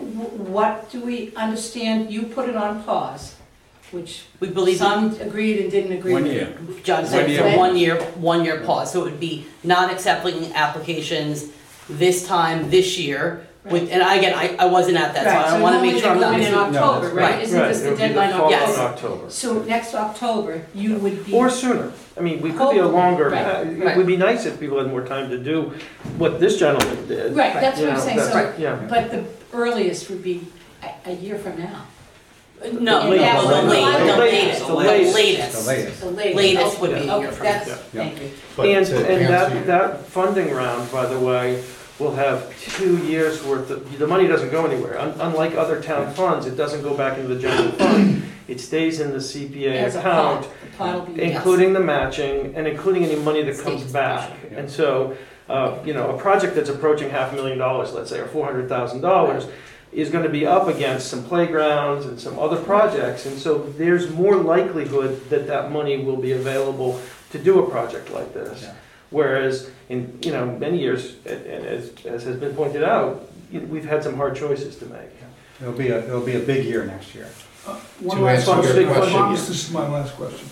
what do we understand, you put it on pause, which We believe some agreed and didn't agree with. One year. John One said year. for one year, one year pause, so it would be not accepting applications this time, this year. With, and again, I, I wasn't at that, so I wanna make sure I'm not. So normally they go in in No, October, that's right? right. Isn't this it the would be the deadline fall Yes. October? October. So next October, you would be. Or sooner. I mean, we could be a longer, Right, uh, it right. would be nice if people had more time to do what this gentleman did. Right, that's You what I'm saying, that's- so, Yeah. but the earliest would be a, a year from now, No, The well, the latest. late, the The latest, the latest. The latest. latest. The latest. the latest. Latest would be a Okay, year from that's- now. Thank you. But And, to and answer that, that funding round, by the way, will have two years worth of, the money doesn't go anywhere. Un- Unlike other town funds, it doesn't go back into the general fund. It stays in the CPA As a account, pot, the pot will be. including the matching and including any money that comes State back. distribution. And so, uh, you know, a project that's approaching half a million dollars, let's say, or four hundred thousand dollars, is gonna be up against some playgrounds and some other projects. And so there's more likelihood that that money will be available to do a project like this. Yeah. Whereas in, you know, many years, and and as, as has been pointed out, we've had some hard choices to make. It'll be a, it'll be a big year next year. Uh, One To last answer your question, I question, promise yeah. this is my last question.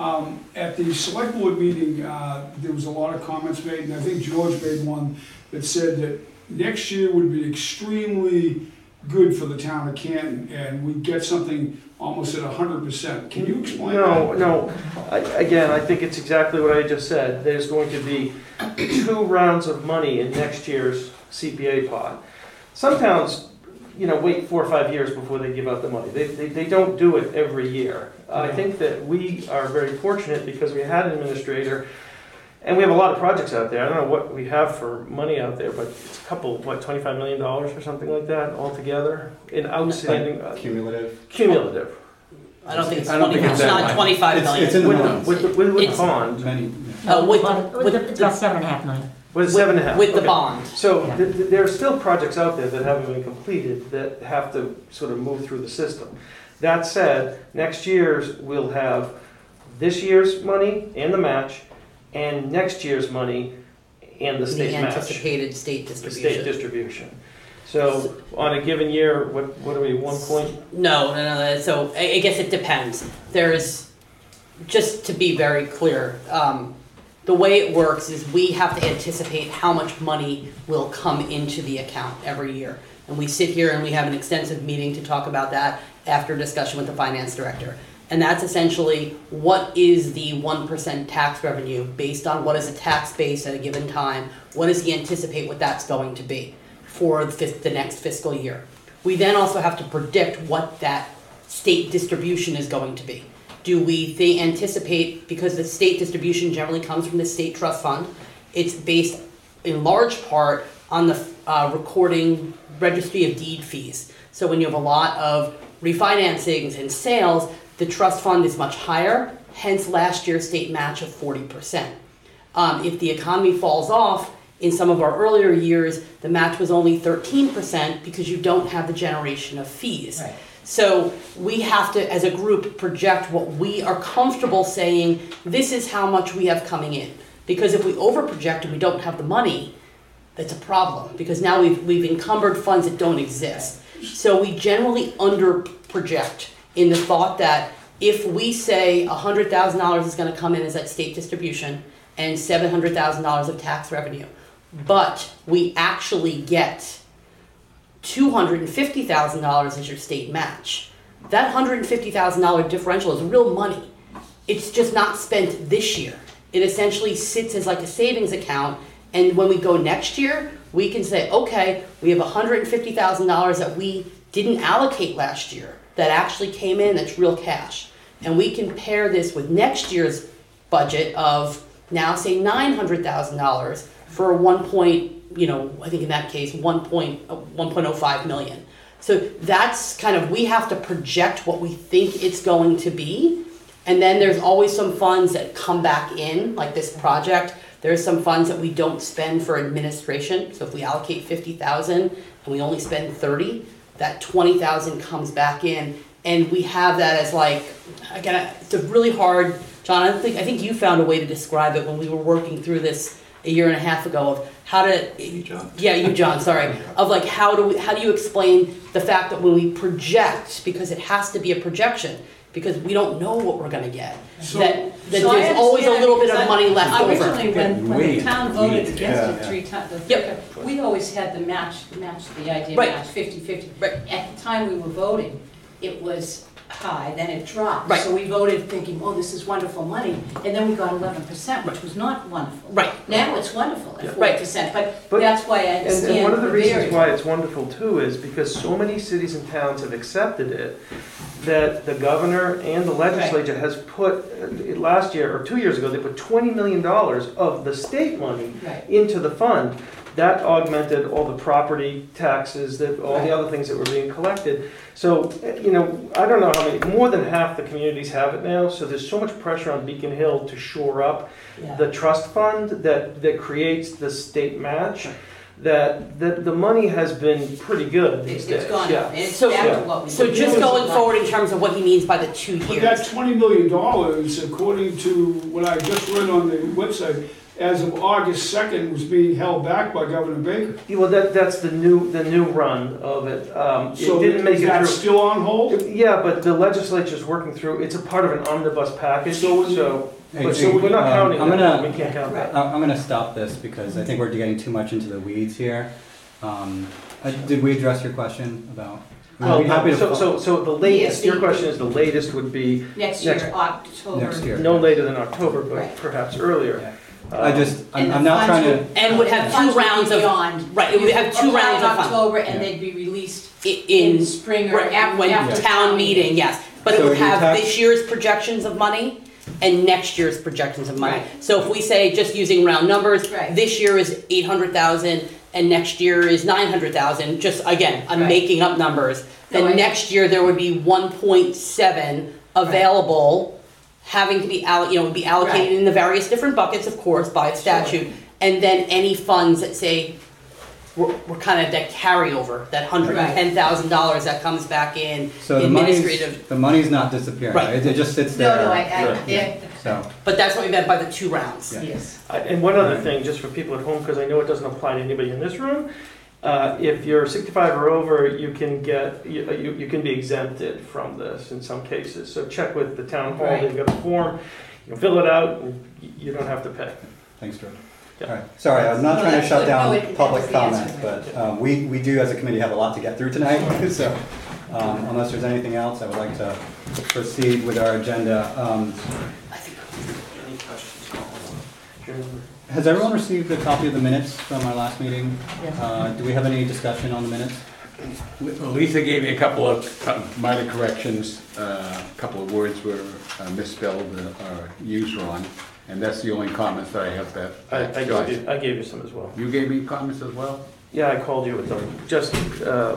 Um, At the select board meeting, uh, there was a lot of comments made, and I think George made one that said that next year would be extremely good for the town of Canton, and we'd get something almost at hundred percent. Can you explain that? No, no, I- again, I think it's exactly what I just said. There's going to be two rounds of money in next year's CPA pot. Some towns, you know, wait four or five years before they give out the money. They, they, they don't do it every year. I think that we are very fortunate because we had an administrator, and we have a lot of projects out there. I don't know what we have for money out there, but it's a couple, what, twenty-five million dollars or something like that altogether in outstanding, uh, Cumulative. cumulative. I don't think it's I don't twenty, think it's it's that not high. twenty-five It's- million. it's in the With, millions. with, the- with, with It's- bond, Many, yeah. Uh, with, Well, with, the- It's about seven and a half million. with seven and a half. with the okay. bond. So Yeah. th- th- there are still projects out there that haven't been completed that have to sort of move through the system. That said, next year's, we'll have this year's money and the match, and next year's money and the The state match. anticipated state The state distribution. distribution. So on a given year, what, what are we, one point? No, no, no, so I, I guess it depends. There's, just to be very clear, um, the way it works is we have to anticipate how much money will come into the account every year. And we sit here and we have an extensive meeting to talk about that after discussion with the finance director. And that's essentially what is the one percent tax revenue based on what is the tax base at a given time? What does he anticipate what that's going to be for the fis- the next fiscal year? We then also have to predict what that state distribution is going to be. Do we thi- anticipate, because the state distribution generally comes from the state trust fund, it's based in large part on the uh, recording registry of deed fees. So when you have a lot of refinancings and sales, the trust fund is much higher, hence last year's state match of forty percent. Um, if the economy falls off, in some of our earlier years, the match was only thirteen percent because you don't have the generation of fees. Right. So we have to, as a group, project what we are comfortable saying, this is how much we have coming in. Because if we overproject and we don't have the money, that's a problem, because now we've, we've encumbered funds that don't exist. So we generally under project in the thought that if we say hundred thousand dollars is gonna come in as that state distribution and seven hundred thousand dollars of tax revenue, but we actually get two hundred and fifty thousand dollars as your state match, that hundred and fifty thousand dollar differential is real money. It's just not spent this year. It essentially sits as like a savings account, and when we go next year, we can say, okay, we have hundred and fifty thousand dollars that we didn't allocate last year that actually came in that's real cash. And we can pair this with next year's budget of now say nine hundred thousand dollars for a one point, you know, I think in that case, one point, one point oh five million. So that's kind of, we have to project what we think it's going to be. And then there's always some funds that come back in, like this project, There's some funds that we don't spend for administration, so if we allocate fifty thousand and we only spend thirty, that twenty thousand comes back in, and we have that as like, again, it's a really hard, John, I think, I think you found a way to describe it when we were working through this a year and a half ago of how to, Hey, John. yeah, you, John, sorry. Of like, how do we, how do you explain the fact that when we project, because it has to be a projection, because we don't know what we're gonna get, So- that, that So I there's always a understand, little bit of I- money left over. Originally, when, when Way the town voted deep. against Yeah, it yeah. three times, Yep. we always had the match, match, the idea Right. match, fifty-fifty. Right. At the time we were voting, it was high, then it dropped. Right. So we voted thinking, oh, this is wonderful money, and then we got eleven percent, which was not wonderful. Right. Now it's wonderful Yeah. at Right. percent, but But- that's why I And, understand and one of the reasons variance. why it's wonderful too is because so many cities and towns have accepted it, that the governor and the legislature has put, uh, last year, or two years ago, they put twenty million dollars of the state money Right. into the fund. That augmented all the property taxes, that, all the other things that were being collected. So, you know, I don't know how many, more than half the communities have it now, so there's so much pressure on Beacon Hill to shore up Yeah. the trust fund that, that creates the state match, that, that the money has been pretty good these It's, days. it's gone Yeah. it's So- back Yeah. to what we. So just going forward in terms of what he means by the two But that years. twenty million dollars, according to what I just read on the website, as of August second, was being held back by Governor Baker. Yeah, Well, that, that's the new, the new run of it. Um, it So didn't make is it that through. still on hold? Yeah, but the legislature's working through, it's a part of an omnibus package, So when so, Hey, but so hey, we're not um, counting I'm that, gonna- we can't count that. I- I'm gonna stop this because I think we're getting too much into the weeds here. Um, uh, Did we address your question about? Well, I'd be happy to so, fo- so, so the latest, your question is the latest would be Next next- year, October. Next year. no later than October, but Right. perhaps earlier. I Um, just, I'm And I'm the not trying funds to, And would have The two would be rounds of, beyond. right, it would have two Apply rounds in of funds. October, and they'd be released I- in In, spring or right, after, when after town meeting, yes. But it So would you have tax- this year's projections of money and next year's projections of money. Right. So if we say, just using round numbers, Right. this year is eight hundred thousand and next year is nine hundred thousand, just again, I'm Right. making up numbers. No, I- Then next year, there would be one point seven available, having to be alloc, you know, be allocated Right. in the various different buckets, of course, by statute. And then any funds that say, we're, we're kind of that carryover, that hundred and ten thousand dollars that comes back in so the money's, the money's not disappearing, Right. right? It just sits there. no, I, I, Sure. yeah, So, But that's what we meant by the two rounds. Yeah. yes. I- And one other thing, just for people at home, because I know it doesn't apply to anybody in this room, uh, if you're 65 or over, you can get, you, you you can be exempted from this in some cases. So check with the town hall, Right. they've got a form, you can fill it out, and you don't have to pay. thanks, George. Yeah. All right, sorry, I'm not No, trying to shut good. No, down it- public was the answer. comment, but um, we, we do as a committee have a lot to get through tonight, so um, unless there's anything else, I would like to proceed with our agenda. Um, I think Any questions? Has everyone received a copy of the minutes from our last meeting? Uh, Do we have any discussion on the minutes? Lisa gave me a couple of uh, minor corrections, uh, a couple of words were uh, misspelled uh, or used wrong, and that's the only comments that I have that. I, I gave you, I gave you some as well. You gave me comments as well? Yeah, I called you with them, just, uh,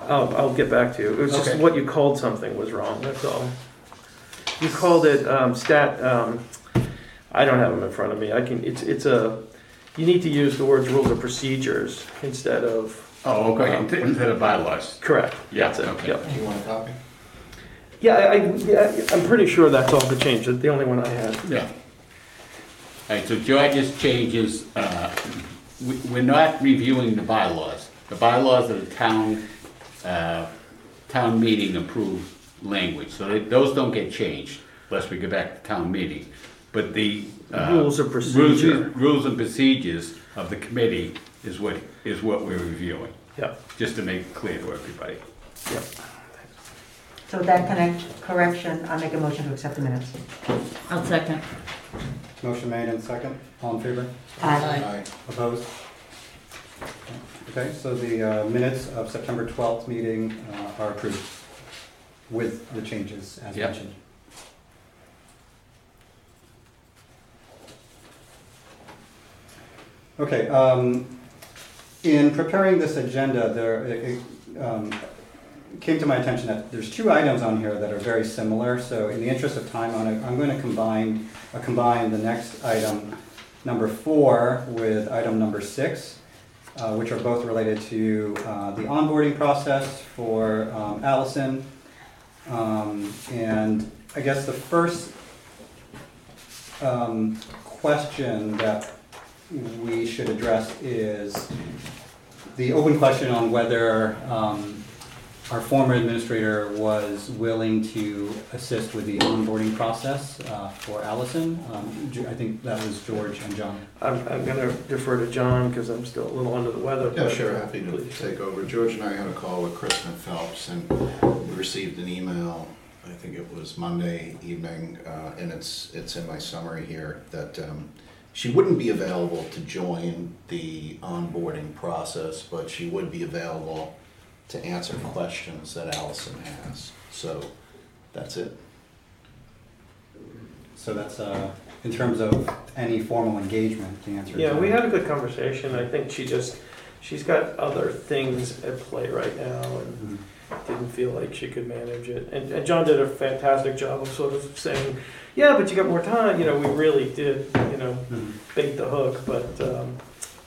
I'll, I'll get back to you. It was just Okay. what you called something was wrong, that's all. You called it um, stat, um, I don't have them in front of me, I can, it's, it's a, you need to use the words rules of procedures instead of, Oh, okay, Instead- instead of bylaws. correct. Yeah, That's it, okay. yep. Do you want a copy? Yeah, I, I- yeah, I'm pretty sure that's all the change, the only one I had. Yeah. All right, so George's changes, uh, we- we're not reviewing the bylaws. The bylaws are the town, uh, town meeting approved language, so they- those don't get changed unless we go back to town meeting. But the. uh, Rules of rules- procedure. Rules and procedures of the committee is what, is what we're reviewing, Yeah, just to make it clear to everybody. yeah. So with that connect, correction, I'll make a motion to accept the minutes. I'll second. Motion made and second, all in favor? Aye. Aye. Opposed? Okay, so the uh, minutes of September 12th meeting uh, are approved with the changes as Yep. mentioned. Okay, um, in preparing this agenda, there, it it, um, came to my attention that there's two items on here that are very similar, so in the interest of time, I'm gonna- I'm going to combine, uh, combine the next item number four with item number six, uh, which are both related to uh, the onboarding process for um, Allison. Um, And I guess the first um, question that we should address is the open question on whether um, our former administrator was willing to assist with the onboarding process uh, for Allison. Um, Ge- I think that was George and John. I'm, I'm gonna defer to John, because I'm still a little under the weather. Yeah, but- sure, happy to take over. George and I had a call with Kristen Phelps, and we received an email, I think it was Monday evening, uh, and it's, it's in my summary here, that um, she wouldn't be available to join the onboarding process, but she would be available to answer questions that Allison has. So, that's it. So that's, uh, in terms of any formal engagement, the answer is. Yeah, we had a good conversation. I think she just, she's got other things at play right now and Mhm. Didn't feel like she could manage it. And, and John did a fantastic job of sort of saying, yeah, but you got more time. You know, we really did, you know, Mhm. bait the hook. But um,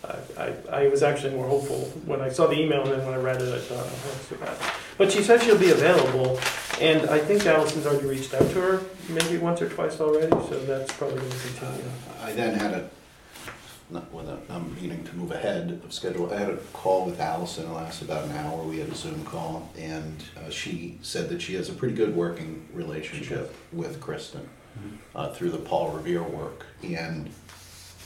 I, I, I was actually more hopeful when I saw the email and then when I read it, I thought, oh, that's too bad. But she said she'll be available. And I think Allison's already reached out to her maybe once or twice already. So that's probably going to continue. I then had a, not a, I'm meaning to move ahead of schedule, I had a call with Allison, it lasted about an hour, we had a Zoom call, and uh, she said that she has a pretty good working relationship with Kristen Mhm. uh, through the Paul Revere work, and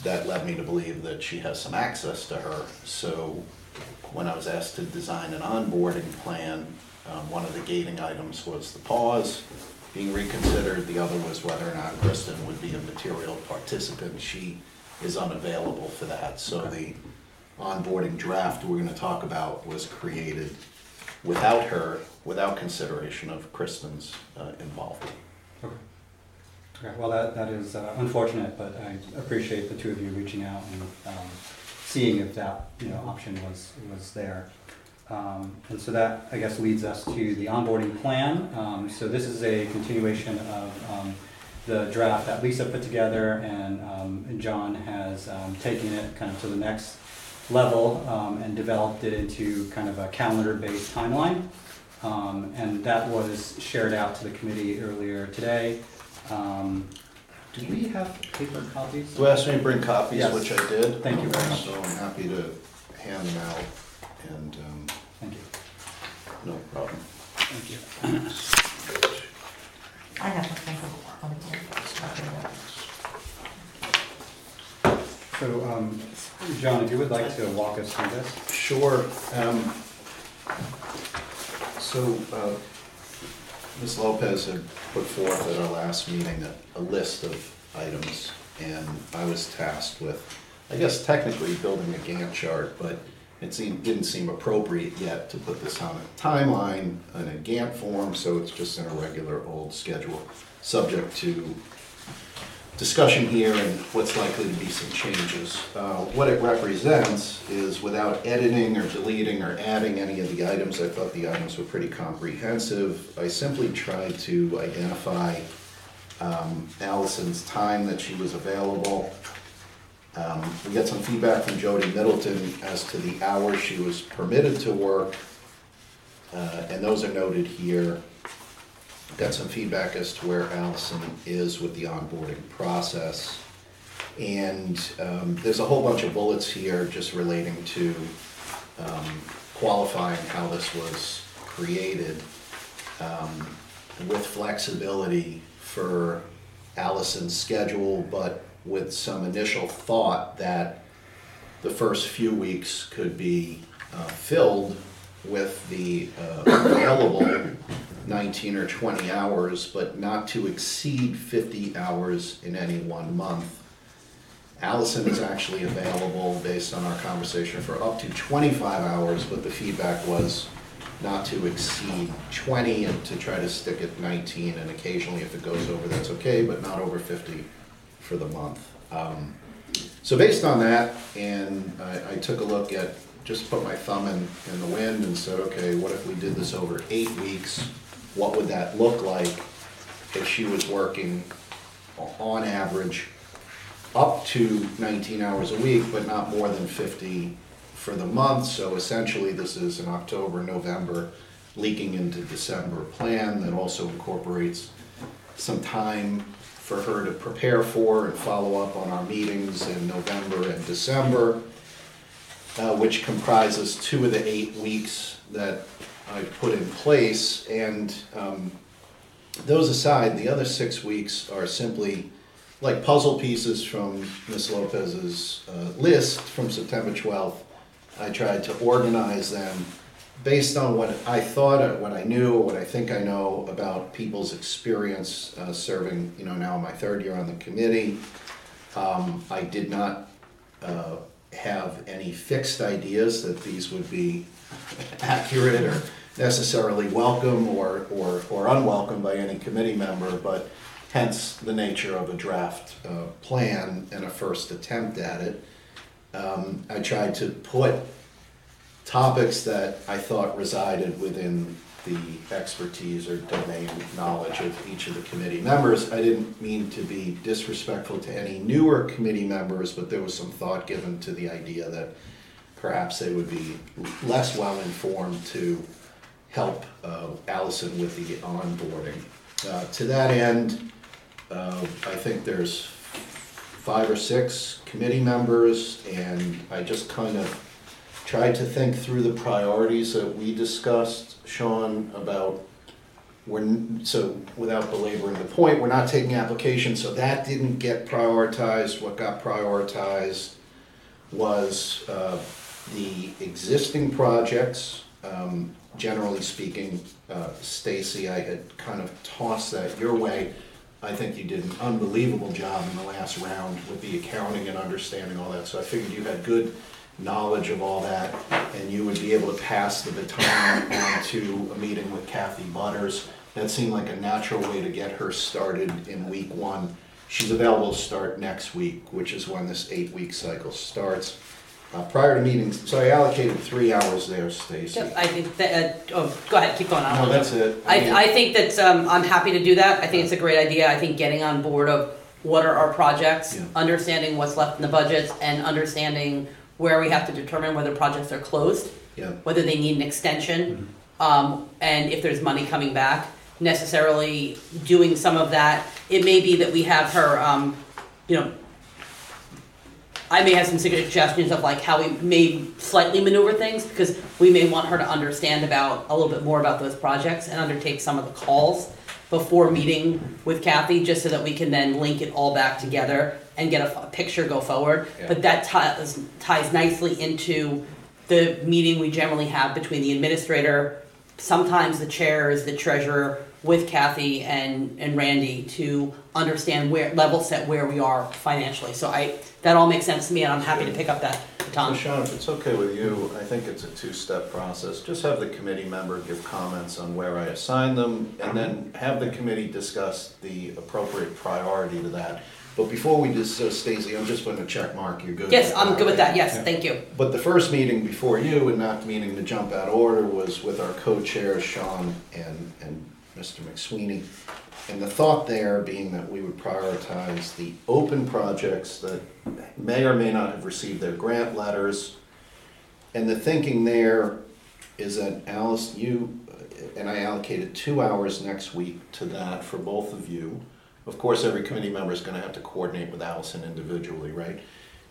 that led me to believe that she has some access to her. So when I was asked to design an onboarding plan, um, one of the gating items was the pause being reconsidered. The other was whether or not Kristen would be a material participant. She is unavailable for that. So the onboarding draft we're gonna talk about was created without her, without consideration of Kristen's uh, involvement. Okay. Okay, well, that, that is uh, unfortunate, but I appreciate the two of you reaching out and um, seeing if that, you know, option was, was there. Um, And so that, I guess, leads us to the onboarding plan. Um, So this is a continuation of um, the draft that Lisa put together and um, and John has um, taken it kind of to the next level um, and developed it into kind of a calendar-based timeline. Um, And that was shared out to the committee earlier today. Um, Do we have paper copies? You asked me to bring copies, Yes. which I did. Thank you very much. So I'm happy to hand them out, and um, Thank you. no problem. Thank you. I have to think of. So, um, John, if you would like to walk us through this? Sure. um, So, uh, Ms. Lopez had put forth at our last meeting a, a list of items, and I was tasked with, I guess technically building a Gantt chart, but it seemed, didn't seem appropriate yet to put this on a timeline in a Gantt form, so it's just in a regular old schedule, subject to discussion here and what's likely to be some changes. Uh, What it represents is without editing or deleting or adding any of the items, I thought the items were pretty comprehensive. I simply tried to identify um, Allison's time that she was available. Um, We got some feedback from Jody Middleton as to the hours she was permitted to work, uh, and those are noted here. Got some feedback as to where Allison is with the onboarding process. And um, there's a whole bunch of bullets here just relating to um, qualifying how this was created um, with flexibility for Allison's schedule, but with some initial thought that the first few weeks could be uh, filled with the uh, available 19 or 20 hours, but not to exceed 50 hours in any one month. Allison is actually available, based on our conversation, for up to 25 hours, but the feedback was not to exceed 20 and to try to stick at 19, and occasionally if it goes over, that's okay, but not over 50 for the month. Um, So based on that, and I, I took a look at, just put my thumb in, in the wind and said, okay, what if we did this over eight weeks? What would that look like if she was working on average up to 19 hours a week, but not more than 50 for the month. So essentially, this is an October, November, leaking into December plan that also incorporates some time for her to prepare for and follow up on our meetings in November and December, uh, which comprises two of the eight weeks that I put in place. And um, those aside, the other six weeks are simply like puzzle pieces from Ms. Lopez's uh, list from September 12th. I tried to organize them based on what I thought, or what I knew, or what I think I know about people's experience uh, serving, you know, now my third year on the committee. Um, I did not uh, have any fixed ideas that these would be accurate or necessarily welcome or, or, or unwelcome by any committee member, but hence the nature of a draft uh, plan and a first attempt at it. Um, I tried to put topics that I thought resided within the expertise or domain knowledge of each of the committee members. I didn't mean to be disrespectful to any newer committee members, but there was some thought given to the idea that perhaps they would be less well-informed to help uh, Allison with the onboarding. Uh, To that end, uh, I think there's five or six committee members, and I just kind of tried to think through the priorities that we discussed, Sean, about, we're, so without belaboring the point, we're not taking applications, so that didn't get prioritized. What got prioritized was uh, the existing projects. Um, Generally speaking, uh, Stacy, I had kind of tossed that your way. I think you did an unbelievable job in the last round with the accounting and understanding all that, so I figured you had good knowledge of all that, and you would be able to pass the baton on to a meeting with Kathy Butters. That seemed like a natural way to get her started in week one. She's available to start next week, which is when this eight-week cycle starts. Uh, Prior to meetings, so I allocated three hours there, Stacy. I think that, uh, oh, go ahead, keep going on. No, that's it. mean- I, I think that, um, I'm happy to do that, I think it's a great idea, I think getting on board of what are our projects, Yeah. understanding what's left in the budgets, and understanding where we have to determine whether projects are closed, Yeah, whether they need an extension, um, and if there's money coming back, necessarily doing some of that. It may be that we have her, um, you know, I may have some suggestions of like how we may slightly maneuver things, because we may want her to understand about, a little bit more about those projects and undertake some of the calls before meeting with Kathy, just so that we can then link it all back together and get a, a picture go forward. Yeah. But that ties, ties nicely into the meeting we generally have between the administrator, sometimes the chairs, the treasurer, with Kathy and, and Randy to understand where, level set where we are financially. So I, that all makes sense to me and I'm happy to pick up that so baton. Sean, if it's okay with you, I think it's a two-step process. Just have the committee member give comments on where I assign them, and then have the committee discuss the appropriate priority to that. But before we do so, uh, Stacy, I'm just putting a check mark, you're good? Yes, I'm good with that, yes, thank you. But the first meeting before you, and not meaning to jump out of order, was with our co-chairs, Sean and, and Mr. McSweeney. And the thought there being that we would prioritize the open projects that may or may not have received their grant letters. And the thinking there is that Alice, you, and I allocated two hours next week to that for both of you. Of course, every committee member is gonna have to coordinate with Allison individually, right?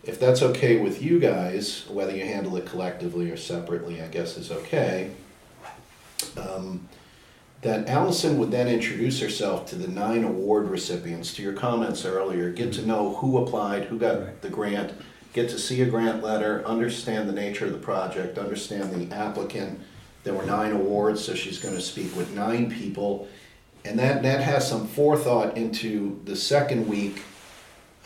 If that's okay with you guys, whether you handle it collectively or separately, I guess is okay. Um, That Allison would then introduce herself to the nine award recipients, to your comments earlier, get to know who applied, who got the grant, get to see a grant letter, understand the nature of the project, understand the applicant. There were nine awards, so she's gonna speak with nine people. And that, that has some forethought into the second week,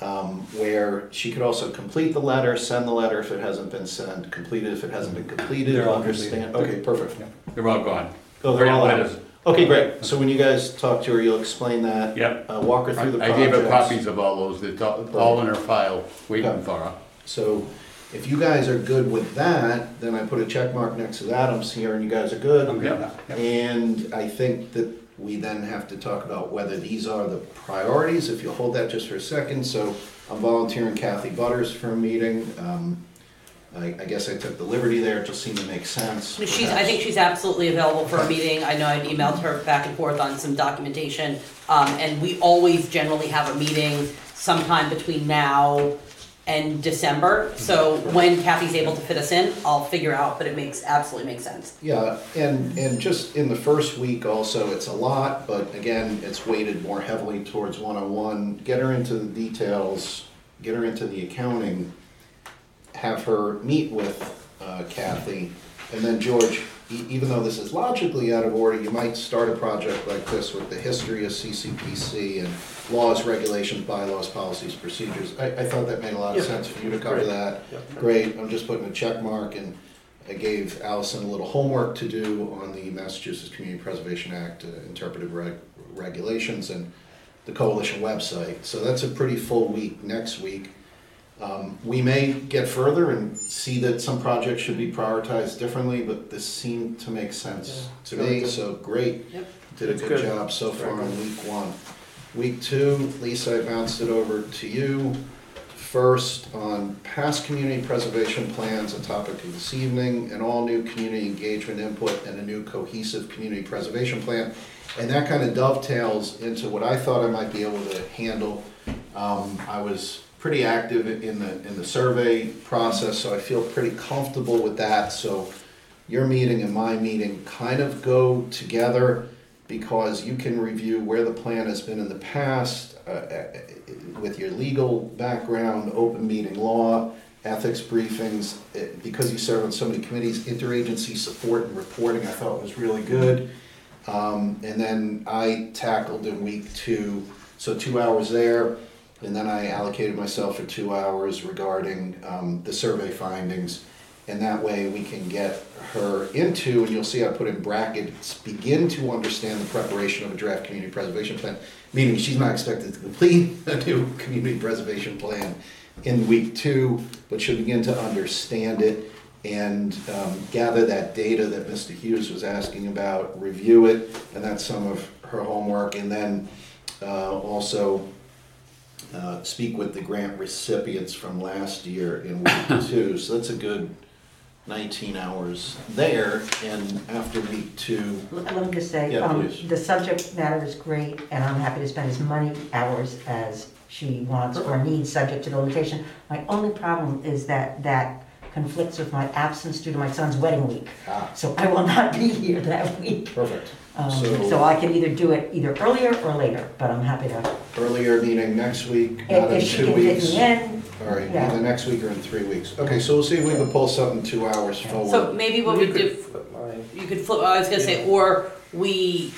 um, where she could also complete the letter, send the letter if it hasn't been sent, complete it if it hasn't been completed, They're all understand, completed. okay, perfect. They're all gone. Oh, they're all out. Letters. Okay, great, so when you guys talk to her, you'll explain that, Yep. uh, walk her through the I projects. gave her copies of all those, it's all all in her file, waiting for her. So if you guys are good with that, then I put a check mark next to that, I'm here and you guys are good. I'm good with that. Yep. And I think that We then have to talk about whether these are the priorities, if you'll hold that just for a second. So I'm volunteering Kathy Butters for a meeting. Um, I, I guess I took the liberty there, it just seemed to make sense. She's, I think she's absolutely available for a meeting, I know I'd emailed her back and forth on some documentation. Um, and we always generally have a meeting sometime between now and December. So when Kathy's able to fit us in, I'll figure out, but it makes, absolutely makes sense. Yeah, and, and just in the first week also, it's a lot, but again, it's weighted more heavily towards one-on-one. Get her into the details, get her into the accounting, have her meet with uh, Kathy, and then George, e- even though this is logically out of order, you might start a project like this with the history of CCPC and laws, regulations, bylaws, policies, procedures. I, I thought that made a lot of Yeah. sense for you to cover Great. that. Yeah. Great, I'm just putting a check mark, and I gave Allison a little homework to do on the Massachusetts Community Preservation Act uh, interpretive reg- regulations and the coalition website. So that's a pretty full week next week. Um, We may get further and see that some projects should be prioritized differently, but this seemed to make sense to Yeah, me, good. so great. Yep. Did a That's good good. job so far in week one. Week two, Lisa, I bounced it over to you. First, on past community preservation plans, a topic of this evening, an all-new community engagement input and a new cohesive community preservation plan. And that kind of dovetails into what I thought I might be able to handle. Um, I was pretty active in the, in the survey process, so I feel pretty comfortable with that. So your meeting and my meeting kind of go together because you can review where the plan has been in the past, uh, uh, with your legal background, open meeting law, ethics briefings, Uh, because you serve on so many committees, interagency support and reporting, I thought was really good. Um, and then I tackled in week two, so two hours there, and then I allocated myself for two hours regarding, um, the survey findings. And that way we can get her into, and you'll see I put in brackets, begin to understand the preparation of a draft community preservation plan. Meaning she's not expected to complete a new community preservation plan in week two, but she'll begin to understand it and um, gather that data that Mr. Hughes was asking about, review it, and that's some of her homework. And then uh, also uh, speak with the grant recipients from last year in week two. So that's a good 19 hours there. And after week two, Let let me just say, Yeah, um, please. the subject matter is great, and I'm happy to spend as many hours as she wants or needs, subject to the location. My only problem is that that conflicts with my absence due to my son's wedding week. ah, So I will not be here that week. perfect. Um, So- So I can either do it either earlier or later, but I'm happy to, Earlier meeting next week, not if in if she two can fit weeks. me in, All right, Yeah. either next week or in three weeks. Okay, so we'll see if we can pull something two hours forward. So forward. maybe what we could do, flip mine. you could flip, I was gonna say, or we,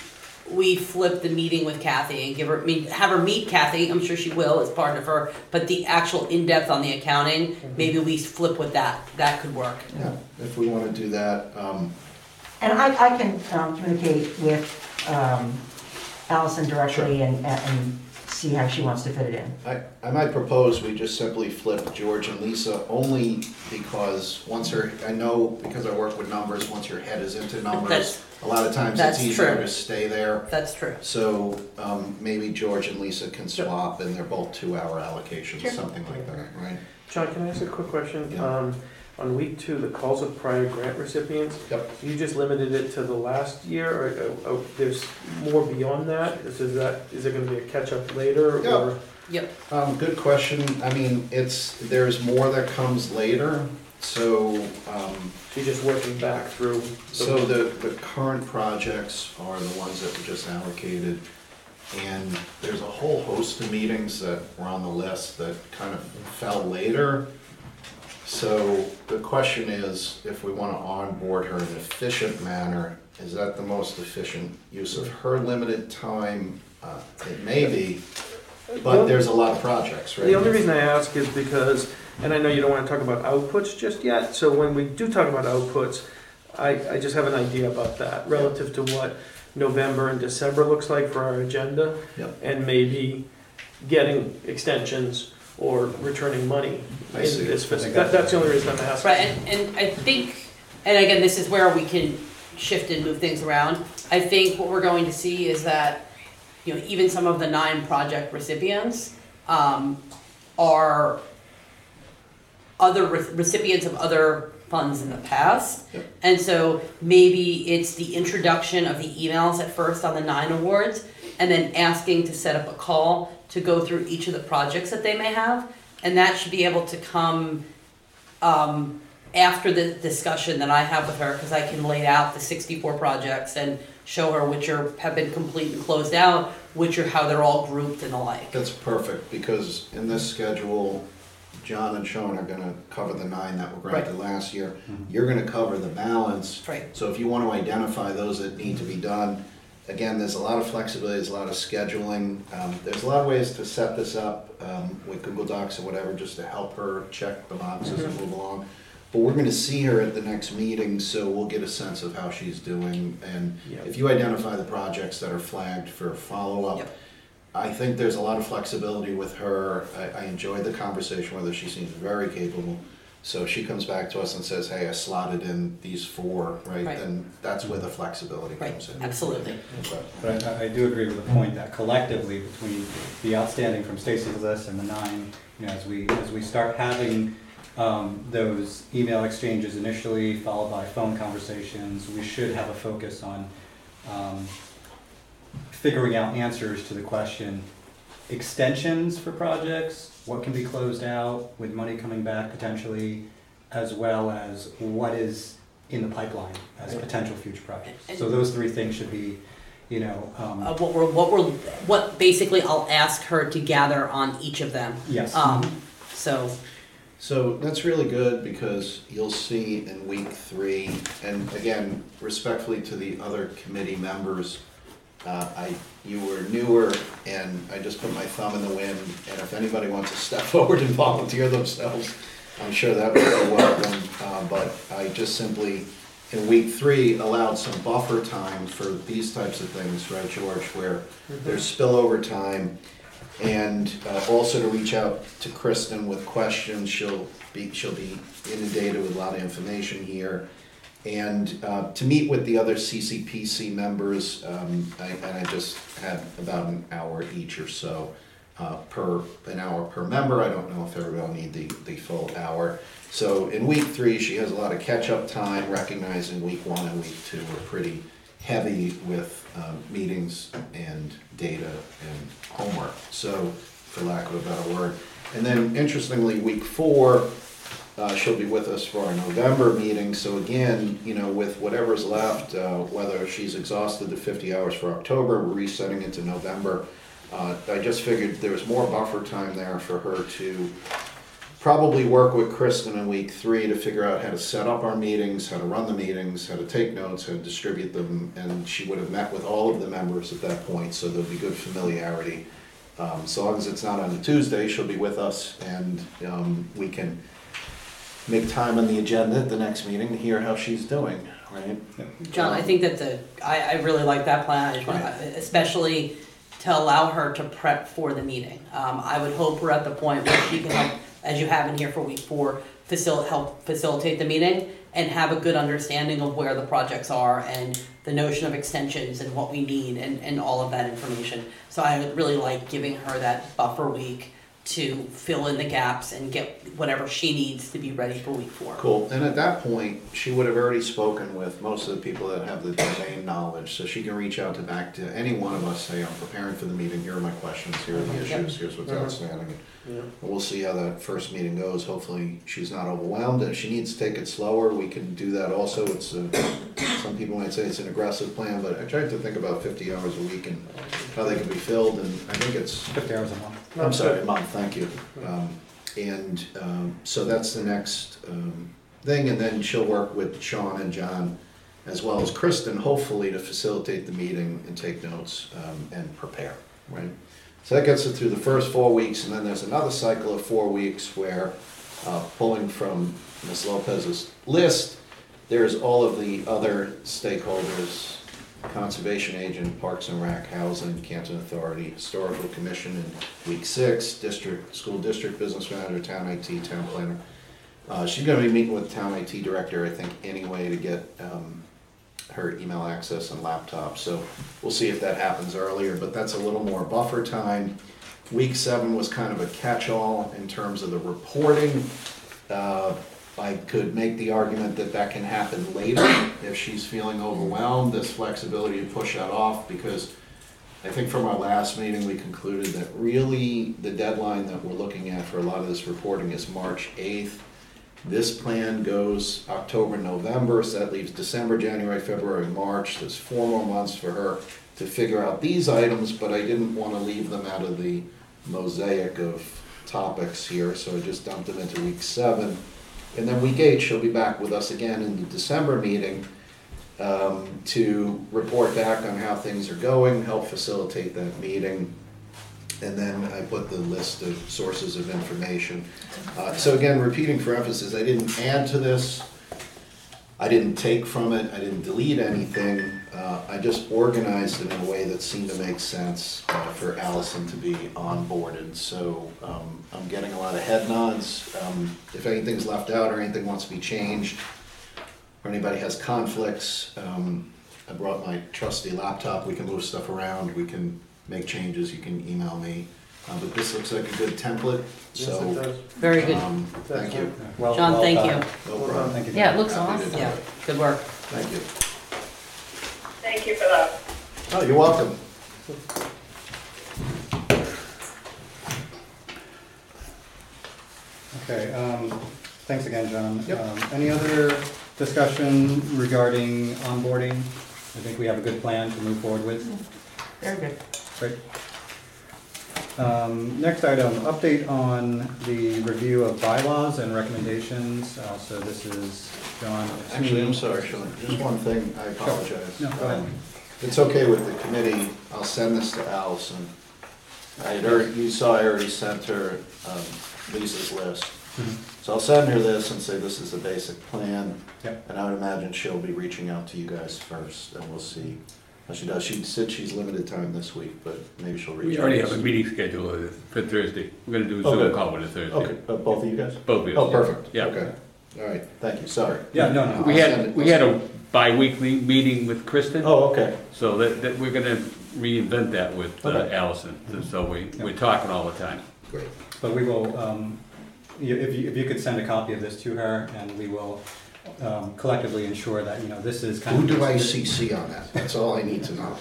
we flip the meeting with Kathy and give her, I mean, have her meet Kathy, I'm sure she will as part of her, but the actual in-depth on the accounting, maybe we flip with that, that could work. Yeah, if we want to do that. um, and I, I can um, communicate with um, Allison directly and, and see how she wants to fit it in. I, I might propose we just simply flip George and Lisa only because once her, I know because I work with numbers, once your head is into numbers, a lot of times that's it's easier true. to stay there. That's true. So um, maybe George and Lisa can swap and they're both two-hour allocations, something like that, right? John, can I ask a quick question? Yeah. Um, On week two, the calls of prior grant recipients, Yep. you just limited it to the last year, or uh, uh, there's more beyond that? Is is that, is there gonna be a catch-up later, Yeah. or? Yep. Um, good question. I mean, it's, there's more that comes later, so, um, She's just working back through? So the, the current projects are the ones that were just allocated. And there's a whole host of meetings that were on the list that kind of fell later. So the question is, if we want to onboard her in an efficient manner, is that the most efficient use of her limited time? Uh, It may be, but there's a lot of projects, right? The only reason I ask is because, and I know you don't wanna talk about outputs just yet, so when we do talk about outputs, I, I just have an idea about that, relative to what November and December looks like for our agenda. Yep. And maybe getting extensions or returning money in see. this fiscal. That, that's the only reason I'm asking. Right, and, and I think, and again, this is where we can, shift and move things around. I think what we're going to see is that, you know, even some of the nine project recipients, um, are other re- recipients of other funds in the past. Yep. And so maybe it's the introduction of the emails at first on the nine awards, and then asking to set up a call to go through each of the projects that they may have. And that should be able to come, um, after the discussion that I have with her, because I can lay out the sixty-four projects and show her which are, have been complete and closed out, which are how they're all grouped and the like. That's perfect, because in this schedule, John and Sean are gonna cover the nine that were granted last year. You're gonna cover the balance. Right. So if you wanna identify those that need to be done, again, there's a lot of flexibility, there's a lot of scheduling. Um, there's a lot of ways to set this up, um, with Google Docs or whatever, just to help her check the boxes and move along. But we're gonna see her at the next meeting, so we'll get a sense of how she's doing. And Yeah. if you identify the projects that are flagged for follow-up, Yep. I think there's a lot of flexibility with her. I, I enjoyed the conversation with her. She seems very capable. So she comes back to us and says, hey, I slotted in these four, right? Right. Then that's where the flexibility Right, comes in. absolutely. Okay. But I, I do agree with the point that collectively between the outstanding from Stacy's list and the nine, you know, as we, as we start having um, those email exchanges initially, followed by phone conversations, we should have a focus on um, figuring out answers to the question, extensions for projects, what can be closed out with money coming back potentially, as well as what is in the pipeline as potential future projects. So those three things should be, you know, um, Uh, what we're, what we're, what basically I'll ask her to gather on each of them. yes. Um, so, So that's really good because you'll see in week three, and again, respectfully to the other committee members, uh, I, you were newer and I just put my thumb in the wind and if anybody wants to step forward and volunteer themselves, I'm sure that would be welcome. Uh, but I just simply, in week three, allowed some buffer time for these types of things, right, George? Where there's spillover time and uh, also to reach out to Kristen with questions, she'll be, she'll be inundated with a lot of information here. And uh, to meet with the other CCPC members, um, I- and I just had about an hour each or so uh, per, an hour per member, I don't know if everybody will need the, the full hour. So in week three, she has a lot of catch-up time, recognizing week one and week two were pretty heavy with um, meetings and data and homework, so, for lack of a better word. And then interestingly, week four, uh, she'll be with us for our November meeting, so again, you know, with whatever's left, uh, whether she's exhausted the fifty hours for October, we're resetting it to November. Uh, I just figured there was more buffer time there for her to probably work with Kristen in week three to figure out how to set up our meetings, how to run the meetings, how to take notes, how to distribute them, and she would have met with all of the members at that point, so there'll be good familiarity. Um, so long as it's not on a Tuesday, she'll be with us, and, um, we can make time on the agenda at the next meeting to hear how she's doing, right? John, I think that the, I, I really like that plan, I just wanna- especially to allow her to prep for the meeting. Um, I would hope we're at the point where she can help, as you have in here for week four, facil, help facilitate the meeting and have a good understanding of where the projects are and the notion of extensions and what we need and, and all of that information. So I would really like giving her that buffer week to fill in the gaps and get whatever she needs to be ready for week four. Cool, and at that point, she would have already spoken with most of the people that have the domain knowledge, so she can reach out to back to any one of us, say, I'm preparing for the meeting, here are my questions, here are the Yep. issues, here's what's Mhm. outstanding. Yeah. We'll see how that first meeting goes, hopefully she's not overwhelmed, and if she needs to take it slower, we can do that also, it's a, some people might say it's an aggressive plan, but I tried to think about fifty hours a week and how they can be filled, and I think it's Fifty hours a month. I'm sorry, a month, thank you. Um, And um, so that's the next um, thing, and then she'll work with Sean and John, as well as Kristen, hopefully to facilitate the meeting and take notes um, and prepare, right? So that gets it through the first four weeks, and then there's another cycle of four weeks where, uh, pulling from Ms. Lopez's list, there's all of the other stakeholders, Conservation Agent, Parks and Rec, Housing, Canton Authority, Historical Commission in week six, District, School District Business Manager, Town IT, Town Planner. Uh, she's gonna be meeting with Town IT Director, I think, anyway, to get, um, her email access and laptop. So we'll see if that happens earlier, but that's a little more buffer time. Week seven was kind of a catch-all in terms of the reporting. Uh, I could make the argument that that can happen later if she's feeling overwhelmed, this flexibility to push that off, because I think from our last meeting, we concluded that really the deadline that we're looking at for a lot of this reporting is March eighth. This plan goes October, November, so that leaves December, January, February, March. There's four more months for her to figure out these items, but I didn't want to leave them out of the mosaic of topics here, so I just dumped them into week seven. And then week eight, she'll be back with us again in the December meeting um, to report back on how things are going, help facilitate that meeting. And then I put the list of sources of information. Uh, So again, repeating for emphasis, I didn't add to this. I didn't take from it, I didn't delete anything. Uh, I just organized it in a way that seemed to make sense uh, for Allison to be onboarded. So um, I'm getting a lot of head nods. Um, If anything's left out or anything wants to be changed, or anybody has conflicts, um, I brought my trusty laptop, we can move stuff around, we can make changes, you can email me. Uh, But this looks like a good template, so, does. Very good. um, thank you. Well- John, well thank done. you. No Well problem. Thank you. Yeah, it looks Happy awesome. Yeah, good work. Thank you. Thank you for that. Oh, you're welcome. Okay, um, thanks again, John. Yep. Um, Any other discussion regarding onboarding? I think we have a good plan to move forward with. Very good. Great. Um, Next item, update on the review of bylaws and recommendations. Uh, So this is John. Actually, I'm sorry, Sean, just one thing, I apologize. No, go ahead. Um, it's okay with the committee, I'll send this to Allison. I had already, you saw I already sent her um, Lisa's list. Mhm. So I'll send her this and say this is the basic plan. Yep. And I would imagine she'll be reaching out to you guys first, and we'll see how she does. She said she's limited time this week, but maybe she'll reach out. We already have a meeting scheduled for Thursday. We're gonna do a Zoom good. call with her Thursday. Okay, uh, both of you guys? Both of us. Oh, perfect. Yeah. Okay, all right, thank you, sorry. Yeah, no, no. We I'll send had, it. we had a bi-weekly meeting with Kristen, Oh, okay, so that, that we're gonna reinvent that with uh, Okay. Allison. So we, we're talking all the time. great. But we will, um, you- if you, if you could send a copy of this to her, and we will um, collectively ensure that, you know, this is kind of. Who do I CC on that? That's all I need to know.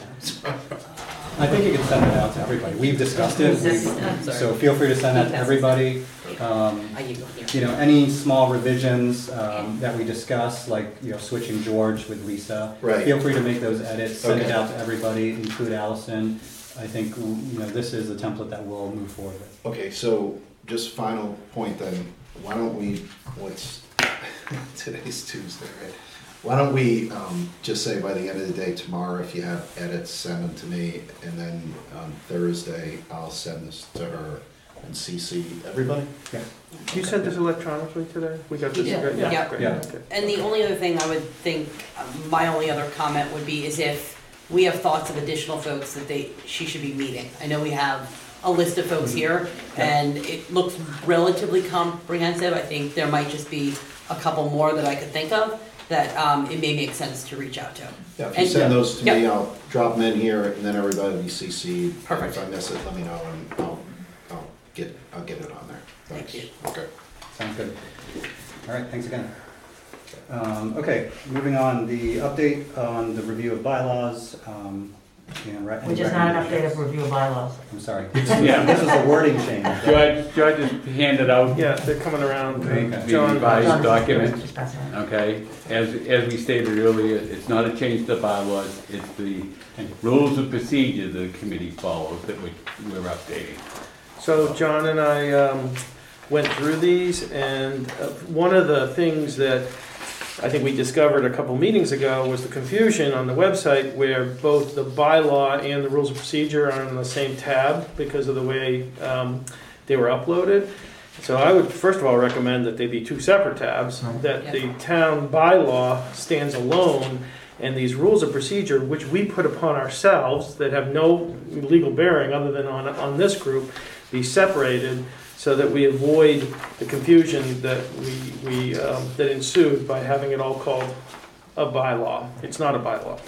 I think you can send it out to everybody. We've discussed it, Sorry. we- so feel free to send that to everybody. Um, I you here. You know, any small revisions um, that we discuss, like, you know, switching George with Lisa. Right. Feel free to make those edits, send it Okay. out to everybody, include Allison. I think, you know, this is the template that we'll move forward with. Okay, so just final point then, why don't we, what's, today's Tuesday, right? Why don't we um, just say by the end of the day tomorrow, if you have edits, send them to me, and then on Thursday, I'll send this to her and CC everybody? Yeah. You sent this electronically today? We got this? Yeah. great. Yeah. great, Yeah. okay. And the only other thing I would think, um, my only other comment would be is if we have thoughts of additional folks that they, she should be meeting. I know we have a list of folks here, and it looks relatively comprehensive. I think there might just be a couple more that I could think of that um, it may make sense to reach out to. Yeah, if you And- send those to me, Yep. I'll drop them in here, and then everybody will be CC'd. Perfect. If I miss it, let me know, and I'll, I'll get, I'll get it on there. Thank Thanks. you. Okay. Sounds good. All right, thanks again. Um, Okay, moving on, the update on the review of bylaws. um, and re- Which is not an update of review of bylaws. I'm sorry. Yeah. This is a wording change. George, George just handed out Yeah, they're coming around. Okay. the John, revised John, document. just pass it on. Okay, as, as we stated earlier, it's not a change to the bylaws, it's the rules of procedure the committee follows that we, we're updating. So John and I um, went through these, and uh, one of the things that I think we discovered a couple meetings ago was the confusion on the website where both the bylaw and the rules of procedure are on the same tab because of the way um, they were uploaded. So I would first of all recommend that they be two separate tabs, that the town bylaw stands alone, and these rules of procedure, which we put upon ourselves, that have no legal bearing other than on, on this group, be separated so that we avoid the confusion that we, we, um, that ensued by having it all called a bylaw. It's not a bylaw.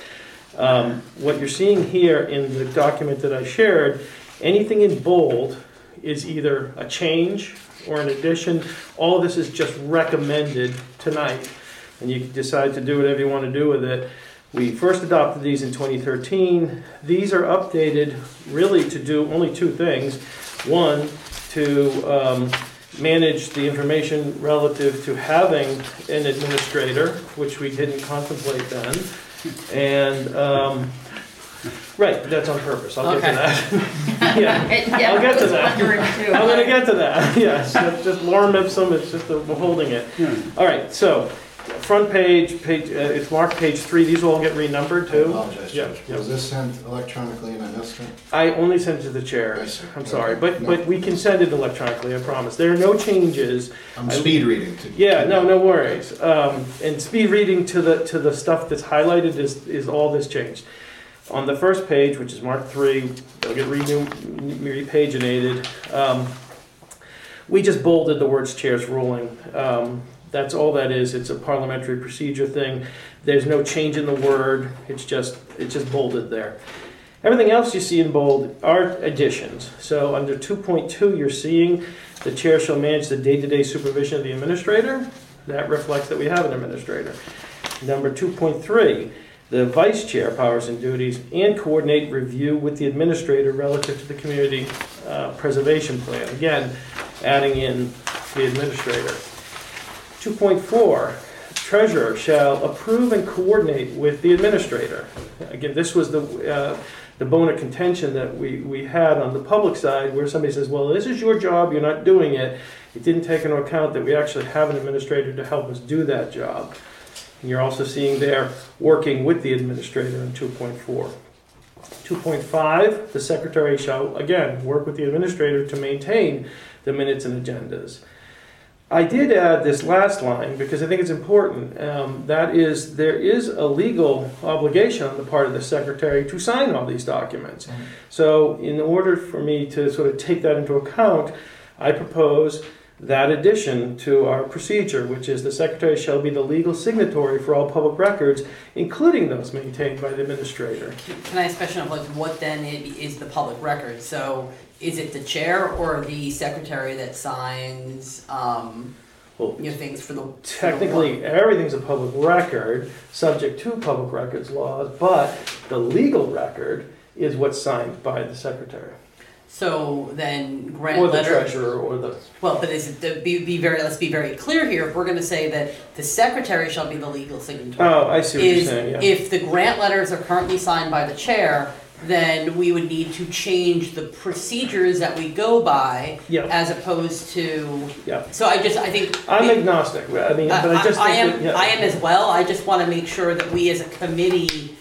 Um, What you're seeing here in the document that I shared, anything in bold is either a change or an addition. All this is just recommended tonight, and you can decide to do whatever you want to do with it. We first adopted these in 2013. These are updated really to do only two things. One, to um, manage the information relative to having an administrator, which we didn't contemplate then. And, um, right, that's on purpose, I'll get to that. Yeah, I'll get to that. I'm gonna get to that, yes, It's just Lorem Ipsum, it's just, a- we're holding it. All right, so, front page, page, uh, it's marked page three, these will all get renumbered I too. apologize, Yeah, Judge. yeah. Was this sent electronically and I missed it? I only sent it to the chair, I see. I'm sorry, but, No. but we can send it electronically, I promise. There are no changes I'm I- speed reading to. Yeah, no, no worries. Um, and speed reading to the, to the stuff that's highlighted is, is all this changed. On the first page, which is marked three, they'll get renew, repaginated. Um, we just bolded the words chair's ruling. Um, that's all that is. It's a parliamentary procedure thing. There's no change in the word. It's just, it's just bolded there. Everything else you see in bold are additions. So under 2.2, you're seeing the chair shall manage the day-to-day supervision of the administrator. That reflects that we have an administrator. Number 2.3, the vice chair powers and duties and coordinate review with the administrator relative to the community uh, preservation plan. Again, adding in the administrator. 2.4, treasurer shall approve and coordinate with the administrator. Again, this was the, uh, the bone of contention that we, we had on the public side where somebody says, well, this is your job, you're not doing it. It didn't take into account that we actually have an administrator to help us do that job. And you're also seeing there working with the administrator in 2.4. 2.5, the secretary shall, again, work with the administrator to maintain the minutes and agendas. I did add this last line because I think it's important. Um, that is, there is a legal obligation on the part of the secretary to sign all these documents. So, in order for me to sort of take that into account, I propose that addition to our procedure, which is the secretary shall be the legal signatory for all public records, including those maintained by the administrator. Can I ask a question of like what then i- is the public record? So is it the chair or the secretary that signs, um, Well, you know, things for the? for the Technically, everything's a public record, subject to public records laws, but the legal record is what's signed by the secretary. So then grant Or the letter, treasurer, or the, well, but is it, the- be, be very, let's be very clear here, if we're gonna say that the secretary shall be the legal signatory. oh, I see what you're Is saying, yeah. if the grant letters are currently signed by the chair, then we would need to change the procedures that we go by Yeah, as opposed to. Yeah. So I just, I think. I'm agnostic, I mean, but I just I think that, am, yeah. I am as well, I just wanna make sure that we as a committee,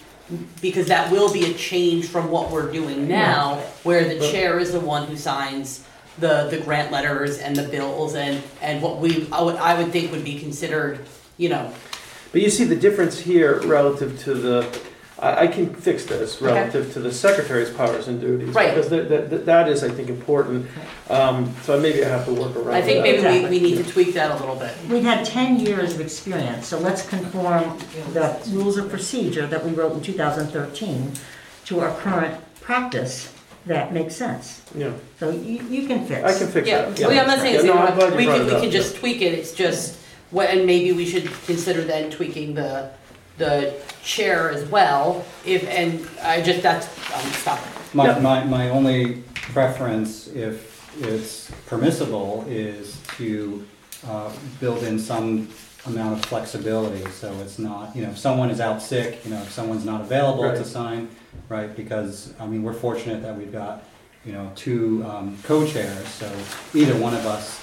because that will be a change from what we're doing now, where the chair is the one who signs the, the grant letters and the bills and, and what we, I would, I would think would be considered, you know, But you see the difference here relative to the, I, I can fix this Okay. relative to the secretary's powers and duties. Right. Because that, that, that is, I think, important, um, so maybe I have to work around I think that. maybe we, we need to tweak that a little bit. We've had 10 years of experience, so let's conform the rules of procedure that we wrote in 2013 to our current practice that makes sense. Yeah, So you, you can fix. I can fix Yeah, that. well, I'm not saying, Yeah, it's no, I'm glad you we brought can, it we up, can yeah. just tweak it, it's just, what, and maybe we should consider then tweaking the, the chair as well, if, and I just, that's, um, stop. My, my, my only preference, if it's permissible, is to uh, build in some amount of flexibility, so it's not, you know, if someone is out sick, you know, if someone's not available to Right. sign, right, because, I mean, we're fortunate that we've got, you know, two um, co-chairs, so either one of us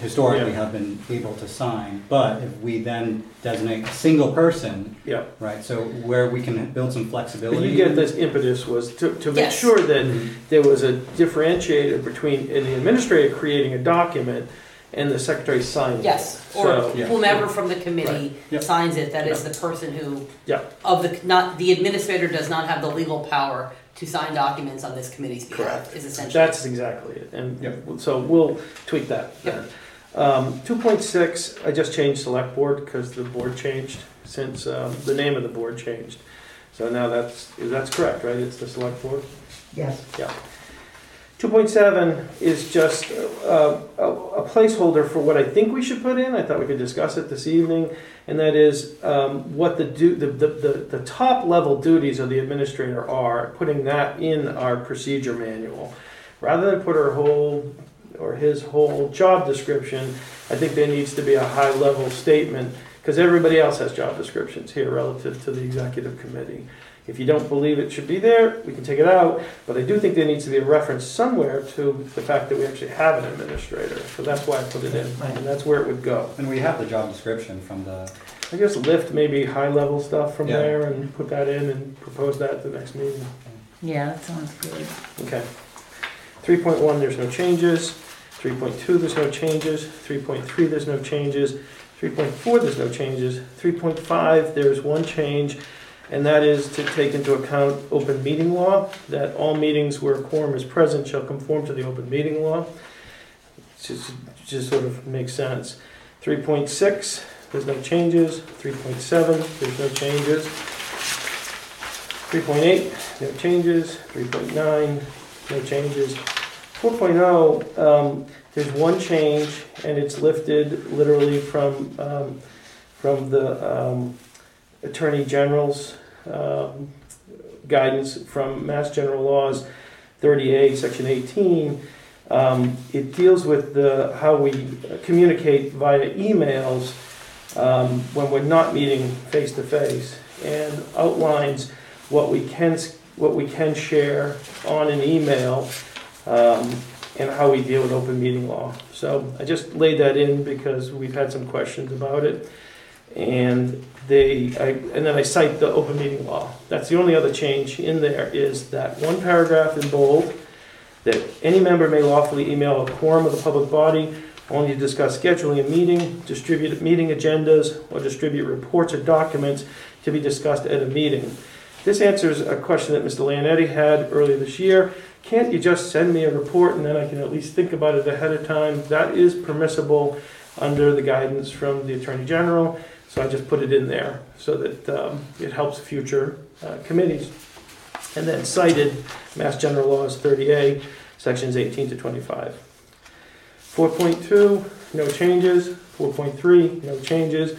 historically Yeah. have been able to sign, but if we then designate a single person, Yeah, right, so where we can build some but flexibility. you get this impetus was to, to make Yes. sure that there was a differentiator between, in the administrator creating a document and the secretary signing it. Yes, or So- Yeah. whomever from the committee Yep. signs it, that is the person who. Yeah. Of the, not, the administrator does not have the legal power to sign documents on this committee's behalf, Correct. is essentially. That's exactly it, and Yep. so we'll tweak that then. Um, two point six, I just changed select board because the board changed since, um, the name of the board changed. So now that's, that's correct, right? It's the select board? Yes. 2.7 is just uh, a a placeholder for what I think we should put in. I thought we could discuss it this evening. And that is um, what the, du- the, the, the the top level duties of the administrator are, putting that in our procedure manual. Rather than put her whole, or his whole job description, I think there needs to be a high level statement, because everybody else has job descriptions here relative to the executive committee. If you don't believe it should be there, we can take it out, but I do think there needs to be a reference somewhere to the fact that we actually have an administrator. So that's why I put it in, and that's where it would go. And we have the job description from the, I guess lift maybe high-level stuff from Yeah. there and put that in and propose that at the next meeting. Yeah, that sounds good. Okay. Three point one, there's no changes. Three point two, there's no changes. Three point three, there's no changes. Three point four, there's no changes. Three point five, there's one change, and that is to take into account open meeting law, that all meetings where quorum is present shall conform to the open meeting law. Just, just sort of makes sense. Three point six, there's no changes. Three point seven, there's no changes. Three point eight, no changes. Three point nine, no changes. 4.0, um, there's one change, and it's lifted literally from, um, from the um, Attorney General's um, guidance from Mass General Laws 38a Section 18. Um, It deals with the, how we communicate via emails um, when we're not meeting face-to-face, and outlines what we can, what we can share on an email um, and how we deal with open meeting law. So I just laid that in because we've had some questions about it. And they, I, and then I cite the open meeting law. That's the only other change in there is that one paragraph in bold, that any member may lawfully email a quorum of the public body only to discuss scheduling a meeting, distribute meeting agendas, or distribute reports or documents to be discussed at a meeting. This answers a question that Mr. Leonetti had earlier this year. Can't you just send me a report and then I can at least think about it ahead of time? That is permissible under the guidance from the Attorney General, so I just put it in there so that um, it helps future uh, committees. And then cited Mass General Laws 30A, Sections 18 to 25. 4.2, no changes. 4.3, no changes.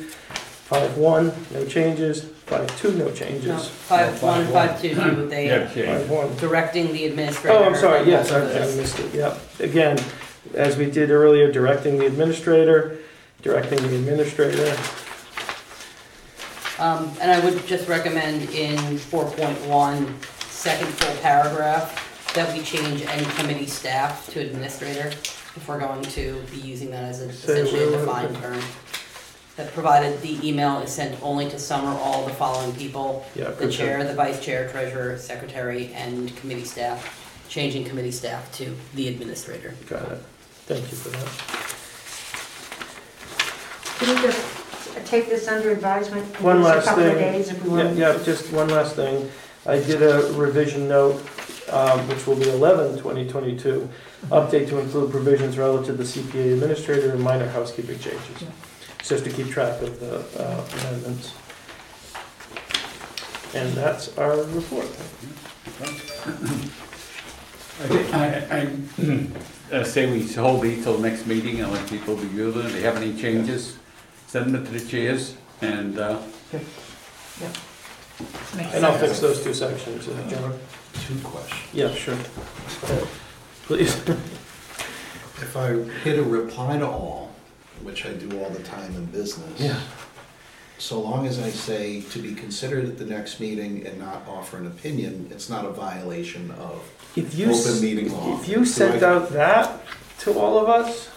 5.1, no changes. 5.2, no No, changes. five, one, five, two, do they, Yeah, change. 5.1. directing the administrator. Oh, I'm sorry, yes, I I missed it, yep. Again, as we did earlier, directing the administrator, directing the administrator. Um, and I would just recommend in four point one, second full paragraph, that we change any committee staff to administrator, if we're going to be using that as a Say essentially a where- defined term. That provided the email is sent only to some or all the following people, Yeah, the good chair, the vice chair, treasurer, secretary, and committee staff, changing committee staff to the administrator. Got it. Thank you for that. Can we just take this under advisement? in One just a last couple of thing. days if we Yeah, want? yeah, just one last thing. I did a revision note, um, which will be 11, 2022, update to include provisions relative to the CPA administrator and minor housekeeping changes, just to keep track of the uh, amendments. And that's our report. I think, I, I, uh, say we hold these till next meeting and let people review them, if they have any changes, send them to the chairs, and, uh, And I'll fix those two sections, uh, John. Two questions. Yeah, sure. Please. If I hit a reply to all, which I do all the time in business. Yeah. So long as I say to be considered at the next meeting and not offer an opinion, it's not a violation of If you, s- open meeting law. if you sent out that to all of us,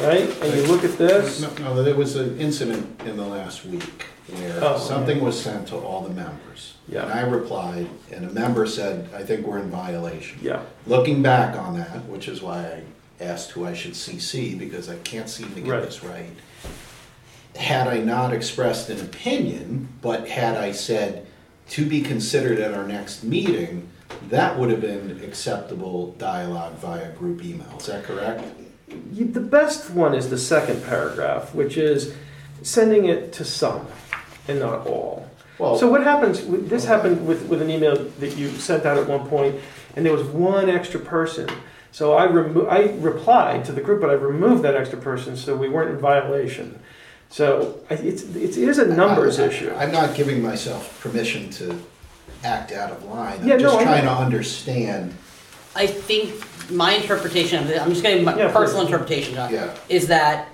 right, and you look at this, No, no, there was an incident in the last week where Oh. something was sent to all the members. And I replied, and a member said, I think we're in violation. yeah, Looking back on that, which is why I asked who I should CC, because I can't seem to get Right. this right. Had I not expressed an opinion, but had I said, to be considered at our next meeting, that would have been acceptable dialogue via group email, is that correct? You, the best one is the second paragraph, which is sending it to some and not all. Well, So what happens, this happened with, with an email that you sent out at one point, and there was one extra person. So I remo, I replied to the group, but I removed that extra person, so we weren't in violation. So I- it's, it's- it is a numbers I- I- issue. I'm not giving myself permission to act out of line. I'm no, just I- trying to understand, I think my interpretation of it, I'm just getting my Yeah, personal please. interpretation, John, yeah. is that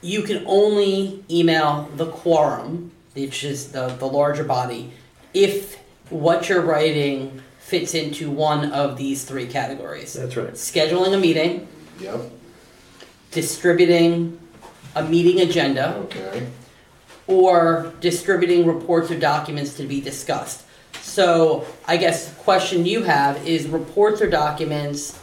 you can only email the quorum, which is the, the larger body, if what you're writing fits into one of these three categories. That's right. Scheduling a meeting, Yep, distributing a meeting agenda, okay. or distributing reports or documents to be discussed. So I guess the question you have is reports or documents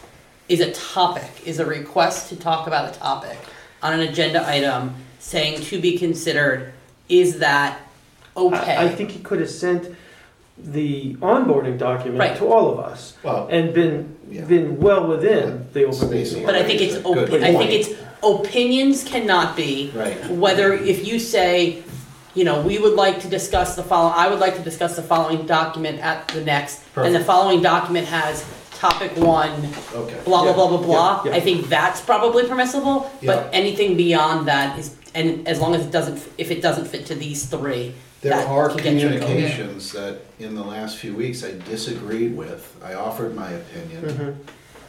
is a topic, is a request to talk about a topic on an agenda item saying to be considered, is that okay? I, I think he could have sent the onboarding document Right. to all of us Well, and been, Yeah. been well within the open meeting. Space. But I think it's, Good op- I point. think it's, opinions cannot be right, whether if you say, you know, we would like to discuss the follow, I would like to discuss the following document at the next, and the Perfect. following document has topic one, okay. blah, blah, blah, blah, blah. yeah, yeah. I think that's probably permissible, Yeah. but anything beyond that is, and as long as it doesn't, if it doesn't fit to these three, There that are can get you in trouble. communications that in the last few weeks I disagreed with. I offered my opinion. Mm-hmm.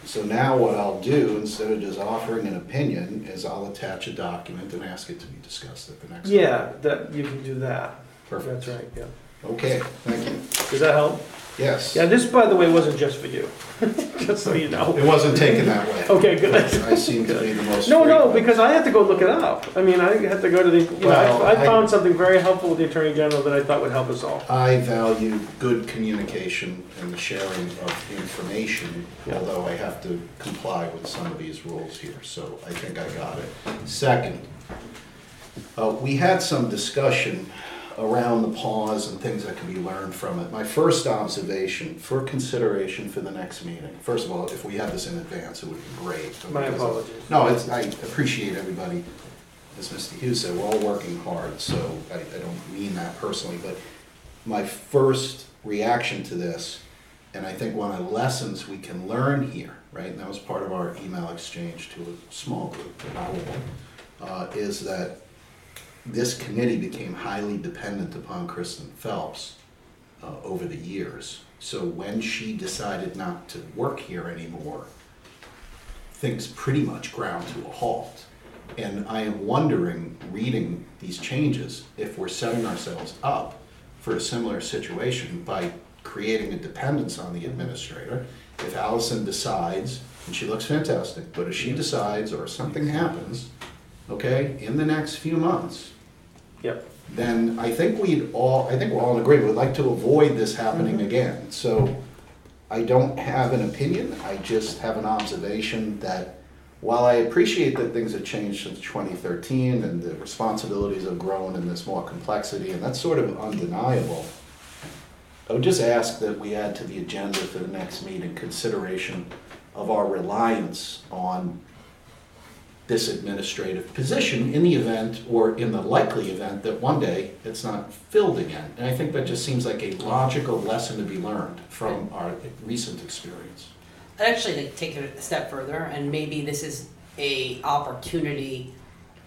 So now what I'll do, instead of just offering an opinion, is I'll attach a document and ask it to be discussed at the next. meeting. Yeah, that, you can do that. Perfect. That's right, yeah. Okay, thank you. Does that help? Yes. Yeah, this, by the way, wasn't just for you, just so you know. It wasn't taken that way. Okay, good. I seem to be the most. No, no, frequent. because I had to go look it up. I mean, I had to go to the, you know, Well, I I I- found something very helpful with the Attorney General that I thought would help us all. I value good communication and the sharing of information, although I have to comply with some of these rules here, so I think I got it. Second, uh, we had some discussion around the pause and things that can be learned from it. My first observation, for consideration for the next meeting, first of all, if we had this in advance, it would be great. My apologies. No, it's, I appreciate everybody, as Mr. Hughes said, we're all working hard, so I, I don't mean that personally, but my first reaction to this, and I think one of the lessons we can learn here, right, and that was part of our email exchange to a small group, not all, uh, is that this committee became highly dependent upon Kristen Phelps uh, over the years. So when she decided not to work here anymore, things pretty much ground to a halt. And I am wondering, reading these changes, if we're setting ourselves up for a similar situation by creating a dependence on the administrator. If Allison decides, and she looks fantastic, but if she decides or something happens, okay, in the next few months, Yep. then I think we'd all, I think we're all in agreement, we'd like to avoid this happening mm-hmm. again. So I don't have an opinion, I just have an observation that while I appreciate that things have changed since 2013 and the responsibilities have grown and there's more complexity, and that's sort of undeniable, I would just ask that we add to the agenda for the next meeting consideration of our reliance on this administrative position in the event, or in the likely event, that one day it's not filled again. And I think that just seems like a logical lesson to be learned from our recent experience. I'd actually like take it a step further, and maybe this is a opportunity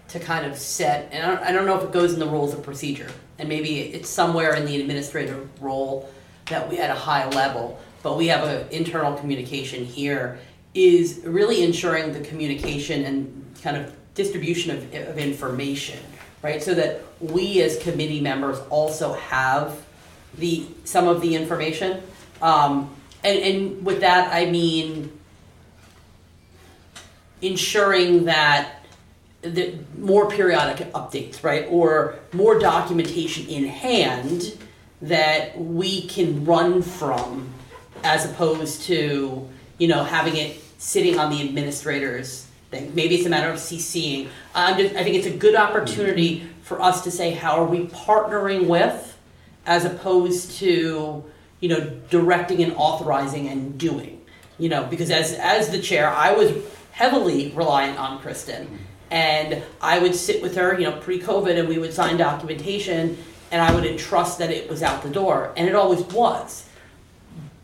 to kind of set, and I don't, I don't know if it goes in the rules of procedure, and maybe it's somewhere in the administrative role that we, at a high level, but we have an internal communication here, is really ensuring the communication and kind of distribution of, of information, right? So that we as committee members also have the, some of the information. Um, and, and with that, I mean ensuring that the more periodic updates, right, or more documentation in hand that we can run from, as opposed to you know having it sitting on the administrator's thing. Maybe it's a matter of CCing. I'm just, I think it's a good opportunity mm-hmm. for us to say how are we partnering with, as opposed to you know directing and authorizing and doing. You know, because as as the chair, I was heavily reliant on Kristen. Mm-hmm. And I would sit with her, you know, pre-COVID, and we would sign documentation, and I would entrust that it was out the door, and it always was.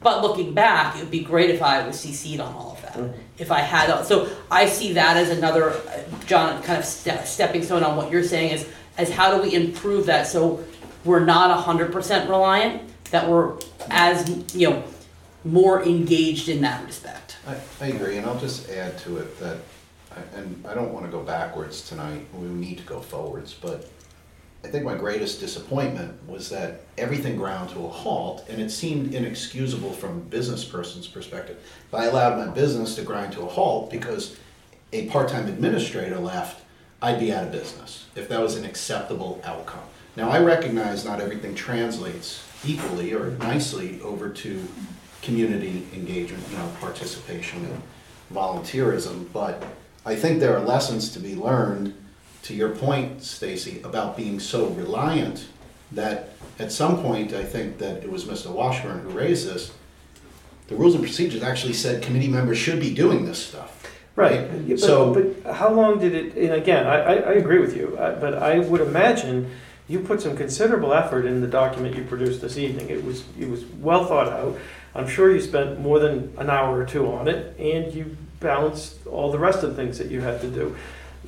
But looking back, it would be great if I was CC'd on all of If I had, so I see that as another, uh, John, kind of ste- stepping stone on what you're saying is, as how do we improve that so we're not hundred percent reliant, that we're as, you know, more engaged in that respect. I, I agree, and I'll just add to it that, I- and I don't wanna go backwards tonight, we need to go forwards, but I think my greatest disappointment was that everything ground to a halt, and it seemed inexcusable from a business person's perspective. If I allowed my business to grind to a halt because a part-time administrator left, I'd be out of business, if that was an acceptable outcome. Now, I recognize not everything translates equally or nicely over to community engagement, you know, participation and volunteerism, but I think there are lessons to be learned, to your point, Stacy, about being so reliant that at some point, I think that it was Mr. Washburn who raised this, the rules and procedures actually said committee members should be doing this stuff. Right, Yeah, So- but, but how long did it, and again, I, I, I agree with you, uh, but I would imagine you put some considerable effort in the document you produced this evening. It was, it was well thought out. I'm sure you spent more than an hour or two on it, and you balanced all the rest of the things that you had to do.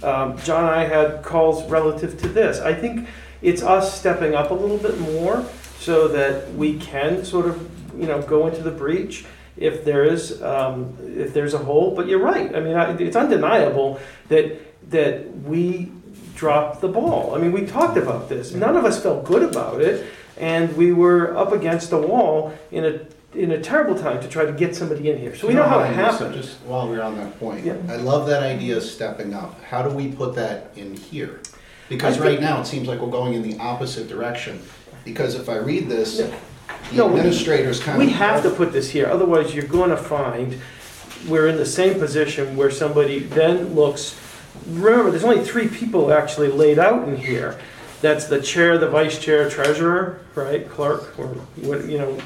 Um, John and I had calls relative to this. I think it's us stepping up a little bit more so that we can sort of, you know, go into the breach if there is, um, if there's a hole. But you're right. I mean, it's undeniable that that we dropped the ball. I mean, we talked about this. None of us felt good about it, and we were up against a wall in a in a terrible time to try to get somebody in here. So we know how it so happened. Just while we're on that point, Yeah. I love that idea of stepping up. How do we put that in here? Because I right think- now, it seems like we're going in the opposite direction. Because if I read this, the No, we- administrators kind of. We have to put this here, otherwise you're gonna find we're in the same position where somebody then looks, remember, there's only three people actually laid out in here. That's the chair, the vice chair, treasurer, right, clerk, or what, you know.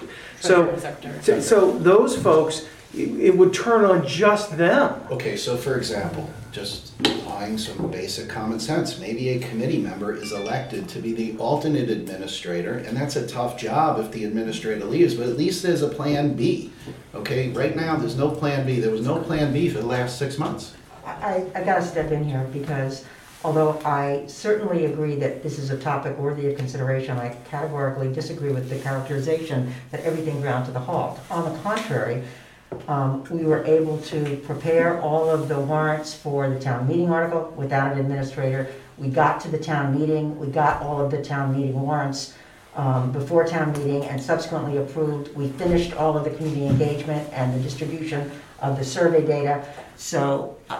So, Treasurer, so- so those folks, it it would turn on just them. Okay, so for example, just applying some basic common sense, maybe a committee member is elected to be the alternate administrator, and that's a tough job if the administrator leaves, but at least there's a plan B. Okay, right now, there's no plan B, there was no plan B for the last six months. I, I gotta step in here because although I certainly agree that this is a topic worthy of consideration, I categorically disagree with the characterization that everything ground to the halt. On the contrary, um, we were able to prepare all of the warrants for the town meeting article without an administrator. We got to the town meeting, we got all of the town meeting warrants um, before town meeting and subsequently approved. We finished all of the community engagement and the distribution of the survey data. So uh,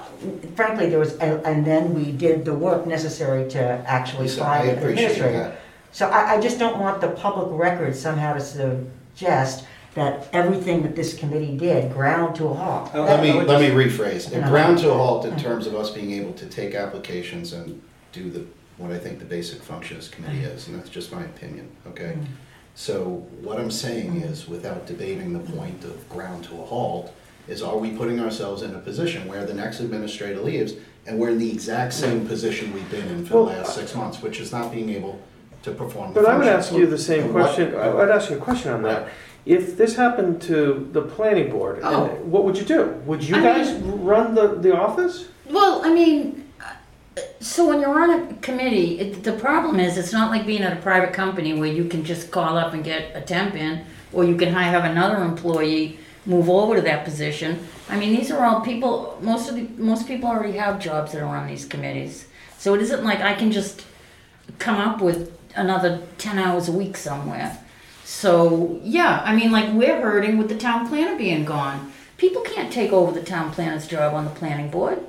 frankly, there was, and and then we did the work necessary to actually Lisa, I find an appreciate administrator. that. So I, I just don't want the public record somehow to suggest that everything that this committee did ground to a halt. Let me, That- let me rephrase. It Uh-huh. ground to a halt in terms of us being able to take applications and do the, what I think the basic function of this committee is, and that's just my opinion, okay? So what I'm saying is, without debating the point of ground to a halt, is are we putting ourselves in a position where the next administrator leaves and we're in the exact same position we've been in for the last six months, which is not being able to perform the But I would function. ask you the same And what- question, I would ask you a question on that. If this happened to the planning board, and Oh. what would you do? Would you I guys run the, the office? Well, I mean, uh, so when you're on a committee, it, the problem is, it's not like being at a private company where you can just call up and get a temp in, or you can hi- have another employee move over to that position. I mean, these are all people, most of the, most people already have jobs that are on these committees. So it isn't like I can just come up with another ten hours a week somewhere. So, yeah, I mean, like, we're hurting with the town planner being gone. People can't take over the town planner's job on the planning board.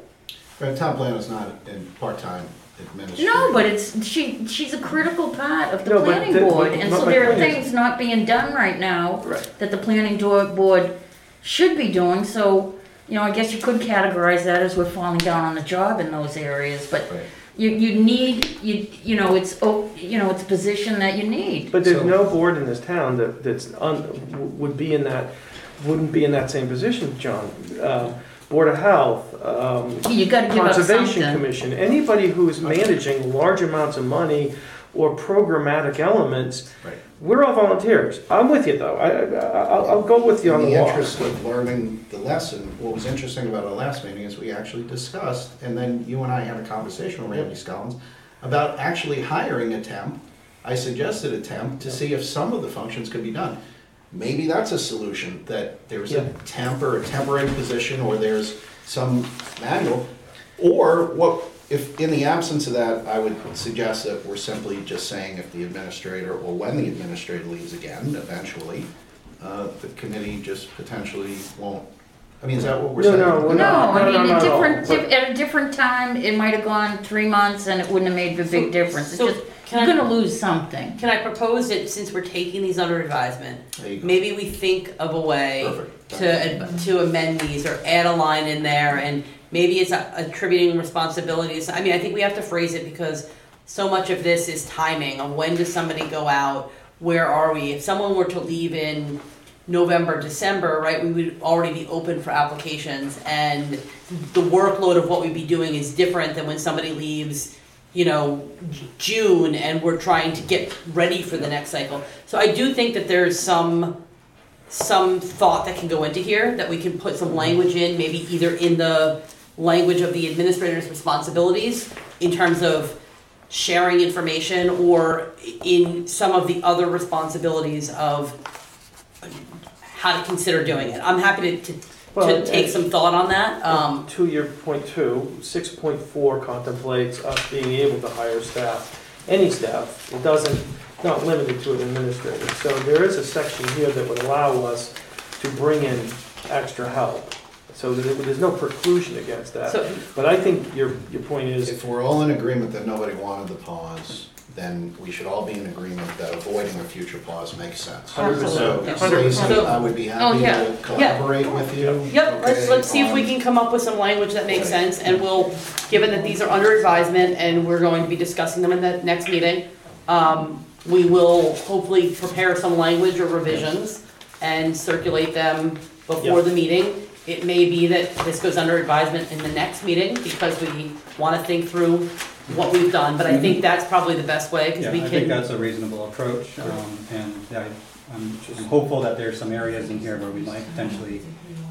Right, town planner's not in part-time administrator. No, but it's, she, she's a critical part of the No, but planning the- board, but and my- so my there are point is- things not being done right now Right. that the planning do- board should be doing, so, you know, I guess you could categorize that as we're falling down on the job in those areas, but Right. you, you need, you, you know, it's, oh, you know, it's a position that you need. But there's So- no board in this town that, that's, un- would be in that, wouldn't be in that same position, John. Uh, Board of Health, um, You gotta give up Conservation something. Commission, anybody who is managing large amounts of money or programmatic elements, Right. we're all volunteers. I'm with you though, I, I, I'll, I'll go with you on In the the walk. interest of learning the lesson, what was interesting about our last meeting is we actually discussed, and then you and I had a conversation with Randy Scollins about actually hiring a temp. I suggested a temp to see if some of the functions could be done. Maybe that's a solution, that there's Yeah. a temp or a temporary position, or there's some manual. Or what, if, in the absence of that, I would suggest that we're simply just saying if the administrator, or when the administrator leaves again, eventually, uh, the committee just potentially won't, I mean, is that what we're No, saying? no, we're No, not- I no, no, mean, a at all, different, but- at a different time, it might have gone three months and it wouldn't have made a big difference. It's So, just, can you're I- gonna lose something. Can I propose that since we're taking these under advisement, There you go. maybe we think of a way Perfect. to, ad- to amend these or add a line in there and maybe it's attributing responsibilities. I mean, I think we have to phrase it because so much of this is timing of when does somebody go out? Where are we? If someone were to leave in November, December, right, we would already be open for applications and the workload of what we'd be doing is different than when somebody leaves, you know, June and we're trying to get ready for the next cycle. So I do think that there's some some thought that can go into here, that we can put some mm-hmm. language in, maybe either in the language of the administrator's responsibilities in terms of sharing information or in some of the other responsibilities of how to consider doing it. I'm happy to, to, Well, to take and- some thought on that. Um, To your point two, six point four contemplates us being able to hire staff, any staff. It doesn't, not limited to an administrator. So there is a section here that would allow us to bring in extra help. So there- there's no preclusion against that. so, But I think your, your point is, If we're all in agreement that nobody wanted the pause, then we should all be in agreement that avoiding a future pause makes sense. Hundred So, percent. Hundred Stacy, percent. I would be Oh, happy yeah. to collaborate with you. Yep, let's, okay, let's see if we on- can come up with some language that makes sense, and we'll, given that these are under advisement, and we're going to be discussing them in the next meeting, um, we will hopefully prepare some language or revisions and circulate them before the meeting. It may be that this goes under advisement in the next meeting, because we wanna think through what we've done, but I think that's probably the best way, Yeah, cause we I think can, that's a reasonable approach, um, and I, I'm I'm hopeful that there's some areas in here where we might potentially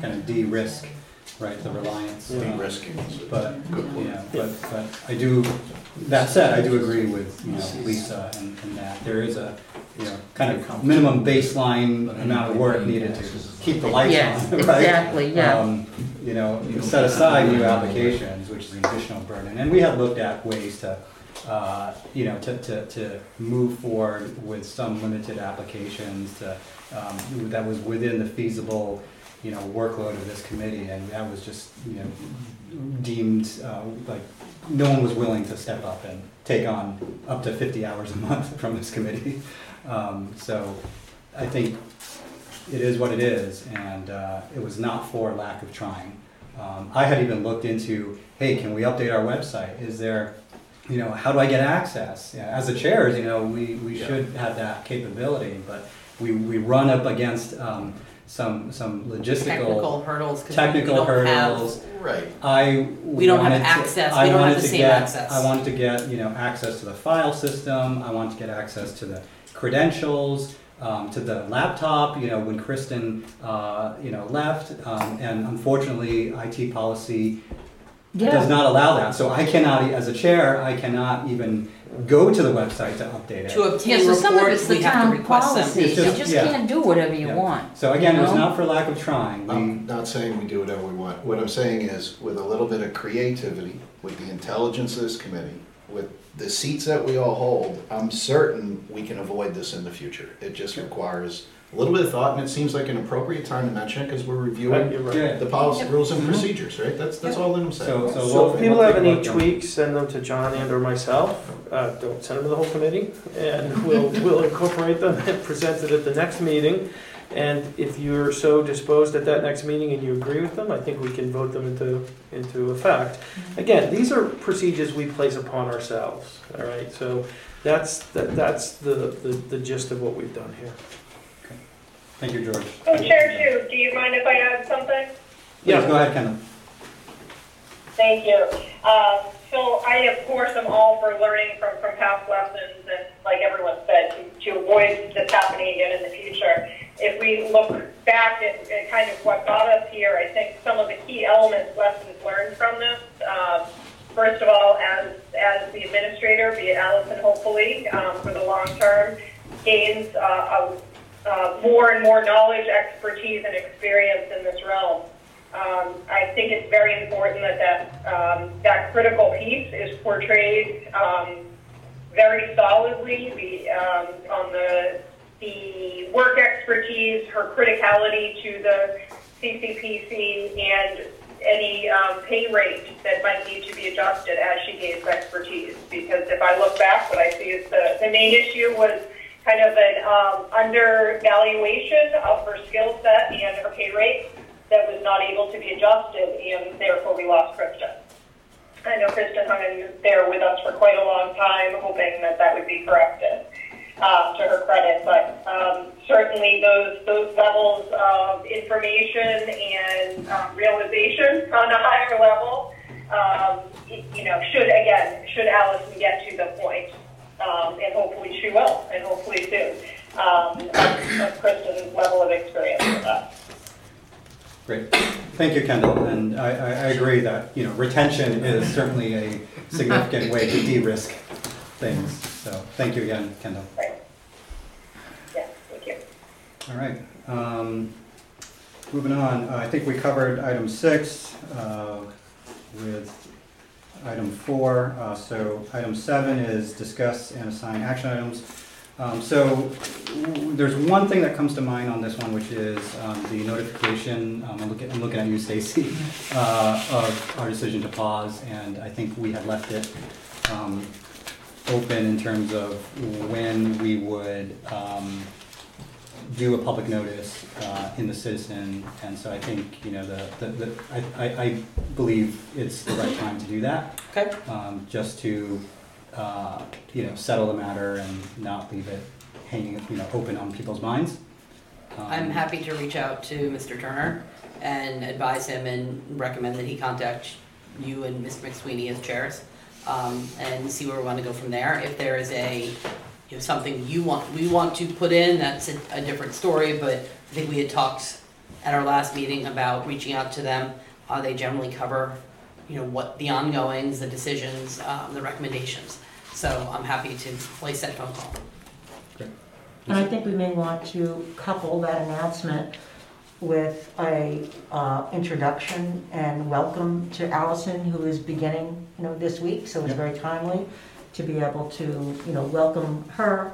kind of de-risk, right, the reliance. um, De-risking But, good word. yeah, but, but I do, that said, I do agree with, you know, Lisa and, and that there is a, you know, kind of minimum baseline amount of work needed to keep the lights Yes, on, right? exactly, yeah. Um, You know, you set aside new applications, which is an additional burden, and we have looked at ways to, uh, you know, to, to, to move forward with some limited applications to, um, that was within the feasible, you know, workload of this committee, and that was just, you know, deemed, uh, like, no one was willing to step up and take on up to fifty hours a month from this committee. Um, so, I think it is what it is, and uh, it was not for lack of trying. Um, I had even looked into, hey, can we update our website? Is there, you know, how do I get access? Yeah, As the chairs, you know, we, we Yeah. should have that capability, but we, we run up against um, some, some logistical, technical hurdles, cause we we technical don't have. hurdles. Right. I We don't have wanted to- access. I We don't have wanted the to same get- access. I wanted to get, you know, access to the file system, I wanted to get access to the credentials, um, to the laptop, you know, when Kristen, uh, you know, left, um, and unfortunately, IT policy does not allow that, so I cannot, as a chair, I cannot even go to the website to update it. To yeah, obtain so some of reports, it's the we have to town request them. policies, It's you just- just yeah. can't do whatever you Yeah. want. So again, it was you know? not for lack of trying, we, I'm not saying we do whatever we want. What I'm saying is, with a little bit of creativity, with the intelligence of this committee, with the seats that we all hold, I'm certain we can avoid this in the future. It just requires a little bit of thought, and it seems like an appropriate time to mention it, because we're Right, reviewing you're right. yeah, the policy, rules and procedures, right? That's, that's all that I'm so, saying. so. So we'll- if people we'll have take any look at- tweaks, send them to John and or myself. Uh, don't send them to the whole committee, and we'll, we'll incorporate them and present it at the next meeting. And if you're so disposed at that next meeting and you agree with them, I think we can vote them into, into effect. Again, these are procedures we place upon ourselves, all right? So that's, that- that's the, the the gist of what we've done here. Thank you, George. Oh, Chair Chu, do you mind if I add something? Please, Yeah. go ahead, Kenneth. Thank you. Um, so I, of course, am all for learning from, from past lessons and, like everyone said, to, to avoid this happening again in the future. If we look back at, at kind of what got us here, I think some of the key elements, lessons learned from this, um, first of all, as, as the administrator, be it Allison hopefully, um, for the long term, gains uh, of, uh, more and more knowledge, expertise, and experience in this realm. Um, I think it's very important that that, um, that critical piece is portrayed um, very solidly um, on the, the work expertise, her criticality to the CCPC, and any um, pay rate that might need to be adjusted as she gains expertise. Because if I look back, what I see is the, the main issue was kind of an um, undervaluation of her skill set and her pay rate that was not able to be adjusted, and therefore we lost Kristen. I know Kristen hung in there with us for quite a long time, hoping that that would be corrected. Uh, to her credit, but um, certainly those those levels of information and um, realization on a higher level, um, you know, should again should Allison get to the point, um, and hopefully she will, and hopefully soon, um, of Kristen's level of experience with us. Great. Thank you, Kendall. And I, I, I agree that, you know, retention is certainly a significant way to de-risk things. So thank you again, Kendall. Right. Yeah, thank you. All right. Um, moving on, uh, I think we covered item six uh, with item four. Uh, so item seven is discuss and assign action items. Um, so w- there's one thing that comes to mind on this one, which is um, the notification. Um, I'm, looking, I'm looking at you, Stacy, uh, of our decision to pause, and I think we had left it um, open in terms of when we would um, do a public notice uh, in the citizen, and so I think, you know, the, the, the- I, I, I believe it's the right time to do that, Okay. um, just to, uh, you know, settle the matter and not leave it hanging, you know, open on people's minds. Um, I'm happy to reach out to Mr. Turner and advise him and recommend that he contact you and Ms. McSweeney as chairs, um, and see where we want to go from there. If there is a, you know, something you want, we want to put in, that's a, a different story, but I think we had talked at our last meeting about reaching out to them. Uh, they generally cover, you know, what the ongoings, the decisions, um, the recommendations. So I'm happy to place that phone call. And I think we may want to couple that announcement with a uh, introduction and welcome to Allison, who is beginning, you know, this week, so it's Yep. very timely to be able to, you know, welcome her.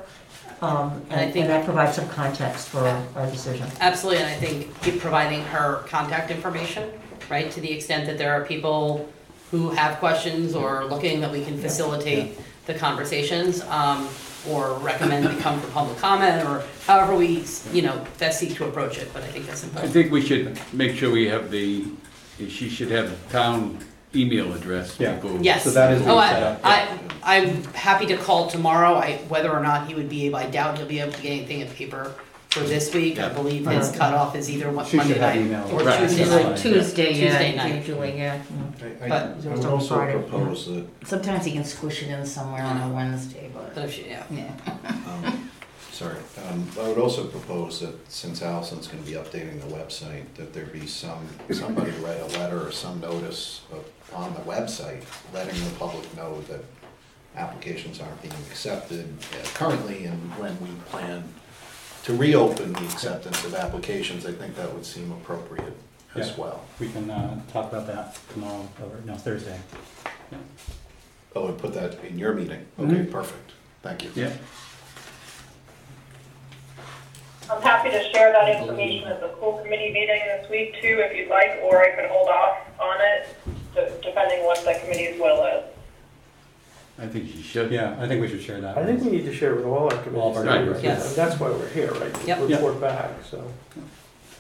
um, And I And think- and that provides some context for our decision. Absolutely, and I think keep providing her contact information, right, to the extent that there are people who have questions or looking that we can facilitate the conversations, um, or recommend they come for public comment, or however we, you know, best seek to approach it, but I think that's important. I important. think we should make sure we have the, she should have the town email address. Yeah. go- Yes. So that is Oh, being I, set up. I, I'm happy to call tomorrow, I, whether or not he would be able, I doubt he'll be able to get anything in paper for this week, I believe his cutoff is either what, She should Monday have night email. or Right. Tuesday Usually night. Tuesday, Tuesday yeah, night. usually, yeah. I- I But- I would also propose that, Sometimes he can squish it in somewhere on a Wednesday, But but, if she, yeah. yeah. um, sorry, um, I would also propose that since Allison's gonna be updating the website, that there be some, somebody write a letter or some notice of- on the website, letting the public know that applications aren't being accepted uh, currently and when we plan to reopen the acceptance of applications, I think that would seem appropriate as Yeah. well. We can uh, talk about that tomorrow, or, no, Thursday. Oh, and put that in your meeting? Okay, Mhm. perfect, thank you. Yeah, I'm happy to share that information at the school committee meeting this week too, if you'd like, or I could hold off on it, de- depending what the committee's will is. I think she should. Yeah, I think we should share that. I think we need to share with all our All of our committees. members, yes. And That's why we're here, right? Yep. Report back, so,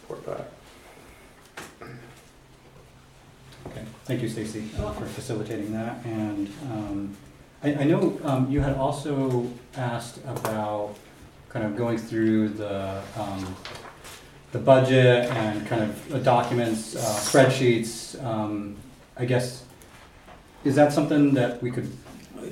report back. Okay, thank you, Stacy, uh, for facilitating that. And um, I I know um, you had also asked about kind of going through the, um, the budget and kind of the documents, uh, spreadsheets. Um, I guess, is that something that we could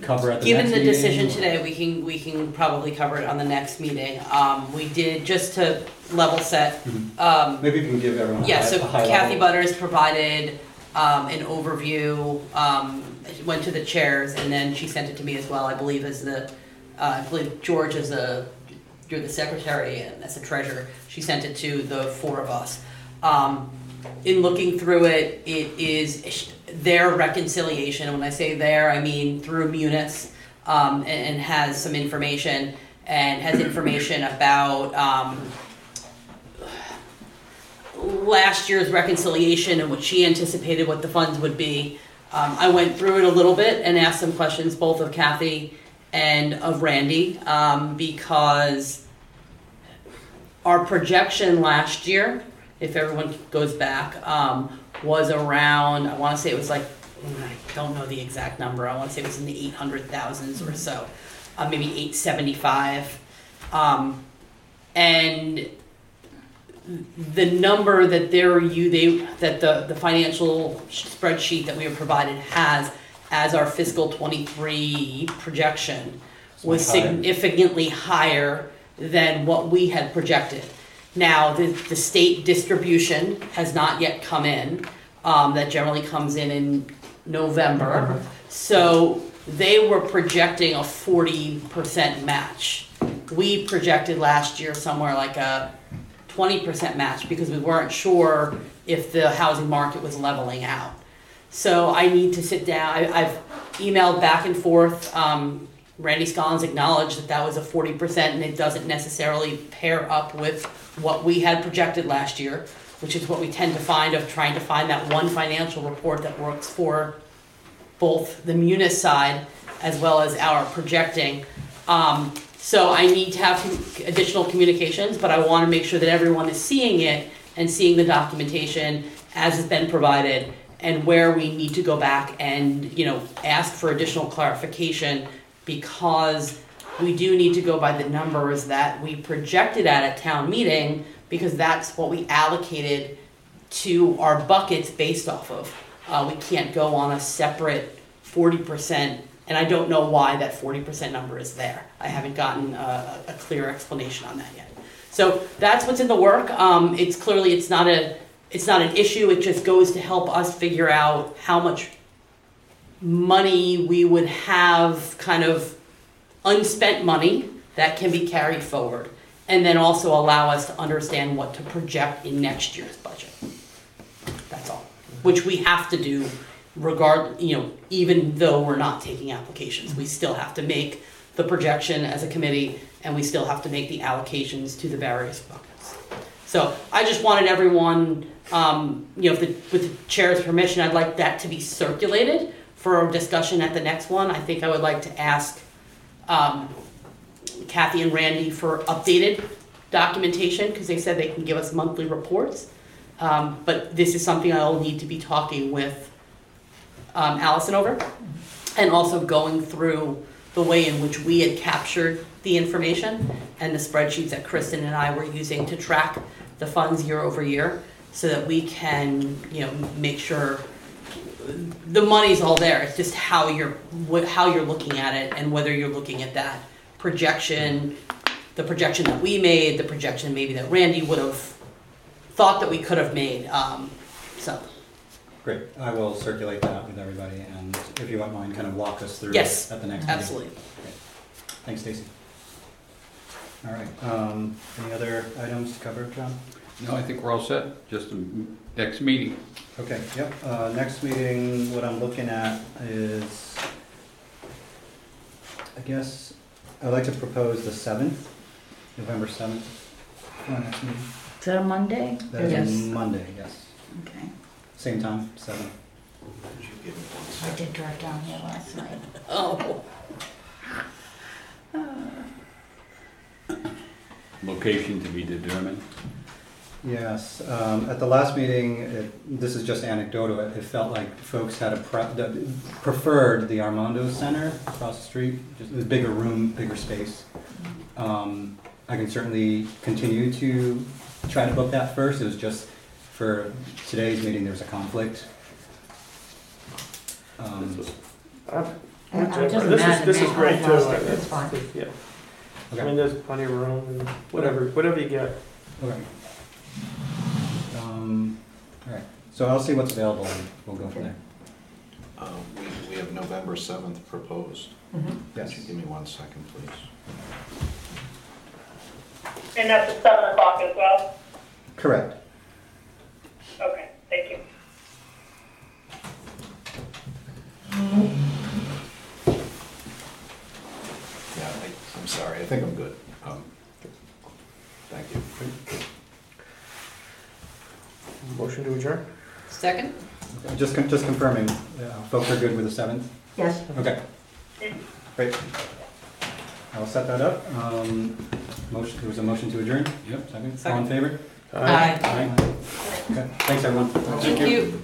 cover at the next Given meeting? the decision today, we can, we can probably cover it on the next meeting. Um, we did, just to level set, Mhm. um, Maybe you can give everyone a Yeah, high, so a high Kathy level. Butters provided um, an overview, um, went to the chairs, and then she sent it to me as well, I believe as the, uh, I believe George is the, you're the secretary and as the treasurer, she sent it to the four of us. Um, In looking through it, it is their reconciliation, when I say their, I mean through Munis, um, and and has some information, and has information about, um, last year's reconciliation and what she anticipated what the funds would be. Um, I went through it a little bit and asked some questions, both of Kathy and of Randy, um, because our projection last year, if everyone goes back, um, was around, I wanna say it was like, I don't know the exact number, I wanna say it was in the eight hundred thousands or so, uh, maybe eight seventy-five. Um, and the number that they're you they that the the financial spreadsheet that we were provided has as our fiscal 23 projection was Higher. significantly higher than what we had projected. Now, the, the state distribution has not yet come in. Um, that generally comes in in November. So they were projecting a 40% match. We projected last year somewhere like a twenty percent match because we weren't sure if the housing market was leveling out. So I need to sit down, I, I've emailed back and forth, um, Randy Scollins acknowledged that that was a forty percent and it doesn't necessarily pair up with what we had projected last year, which is what we tend to find of trying to find that one financial report that works for both the munis side as well as our projecting. Um, so I need to have additional communications, but I wanna make sure that everyone is seeing it and seeing the documentation as it's been provided and where we need to go back and, you know, ask for additional clarification because we do need to go by the numbers that we projected at a town meeting because that's what we allocated to our buckets based off of. Uh, we can't go on a separate forty percent, and I don't know why that forty percent number is there. I haven't gotten a, a clear explanation on that yet. So that's what's in the work. Um, it's clearly, it's not a, it's not an issue, it just goes to help us figure out how much money we would have kind of unspent money that can be carried forward. And then also allow us to understand what to project in next year's budget. That's all, which we have to do regard, you know, even though we're not taking applications, we still have to make the projection as a committee and we still have to make the allocations to the various buckets. So I just wanted everyone, um, you know, if the, with the chair's permission, I'd like that to be circulated for discussion at the next one. I think I would like to ask, um, Kathy and Randy for updated documentation, because they said they can give us monthly reports. Um, but this is something I'll need to be talking with, um, Allison over. And also going through the way in which we had captured the information and the spreadsheets that Kristen and I were using to track the funds year over year, so that we can, you know, make sure the money's all there, it's just how you're, what, how you're looking at it and whether you're looking at that projection, the projection that we made, the projection maybe that Randy would have thought that we could have made, um, so, Great, I will circulate that with everybody, and if you wouldn't mind, kind of walk us through it Yes, at the next meeting. absolutely. Thanks, Stacy. All right, um, any other items to cover, John? No, I think we're all set, just the next meeting. Okay, yep, uh, next meeting, what I'm looking at is, I guess, I'd like to propose the seventh, November seventh, for our. Is that a Monday? That is Yes. a Monday, yes, Okay. same time, seven. Could you give me one I did drive down here last night. Oh, Location to be determined. Yes, um, at the last meeting, it, this is just anecdotal, it it felt like folks had a pre- that preferred the Armando Center across the street, just a bigger room, bigger space. Um, I can certainly continue to try to book that first, it was just for today's meeting, there was a conflict. Um, This was- I'm- And This is, matter this me. is great too. Fantastic, That's fine. Yeah. I Okay. mean, there's plenty of room and whatever, whatever you get. Okay. Um, all right, so I'll see what's available and we'll go from there. Uh, We, we have November 7th proposed. Mhm. Yes. Could you give me one second, please? And that's at seven o'clock as well? Correct. Okay, thank you. Yeah, I, I'm sorry, I think I'm good. Um, Thank you. Motion to adjourn? Second? Just, con- just confirming, uh, folks are good with the seventh? Yes, Okay. Great. I'll set that up. Um, motion, there was a motion to adjourn? Yep, second. All in Second. favor? Aye. Aye. Okay, thanks, everyone. Thank you.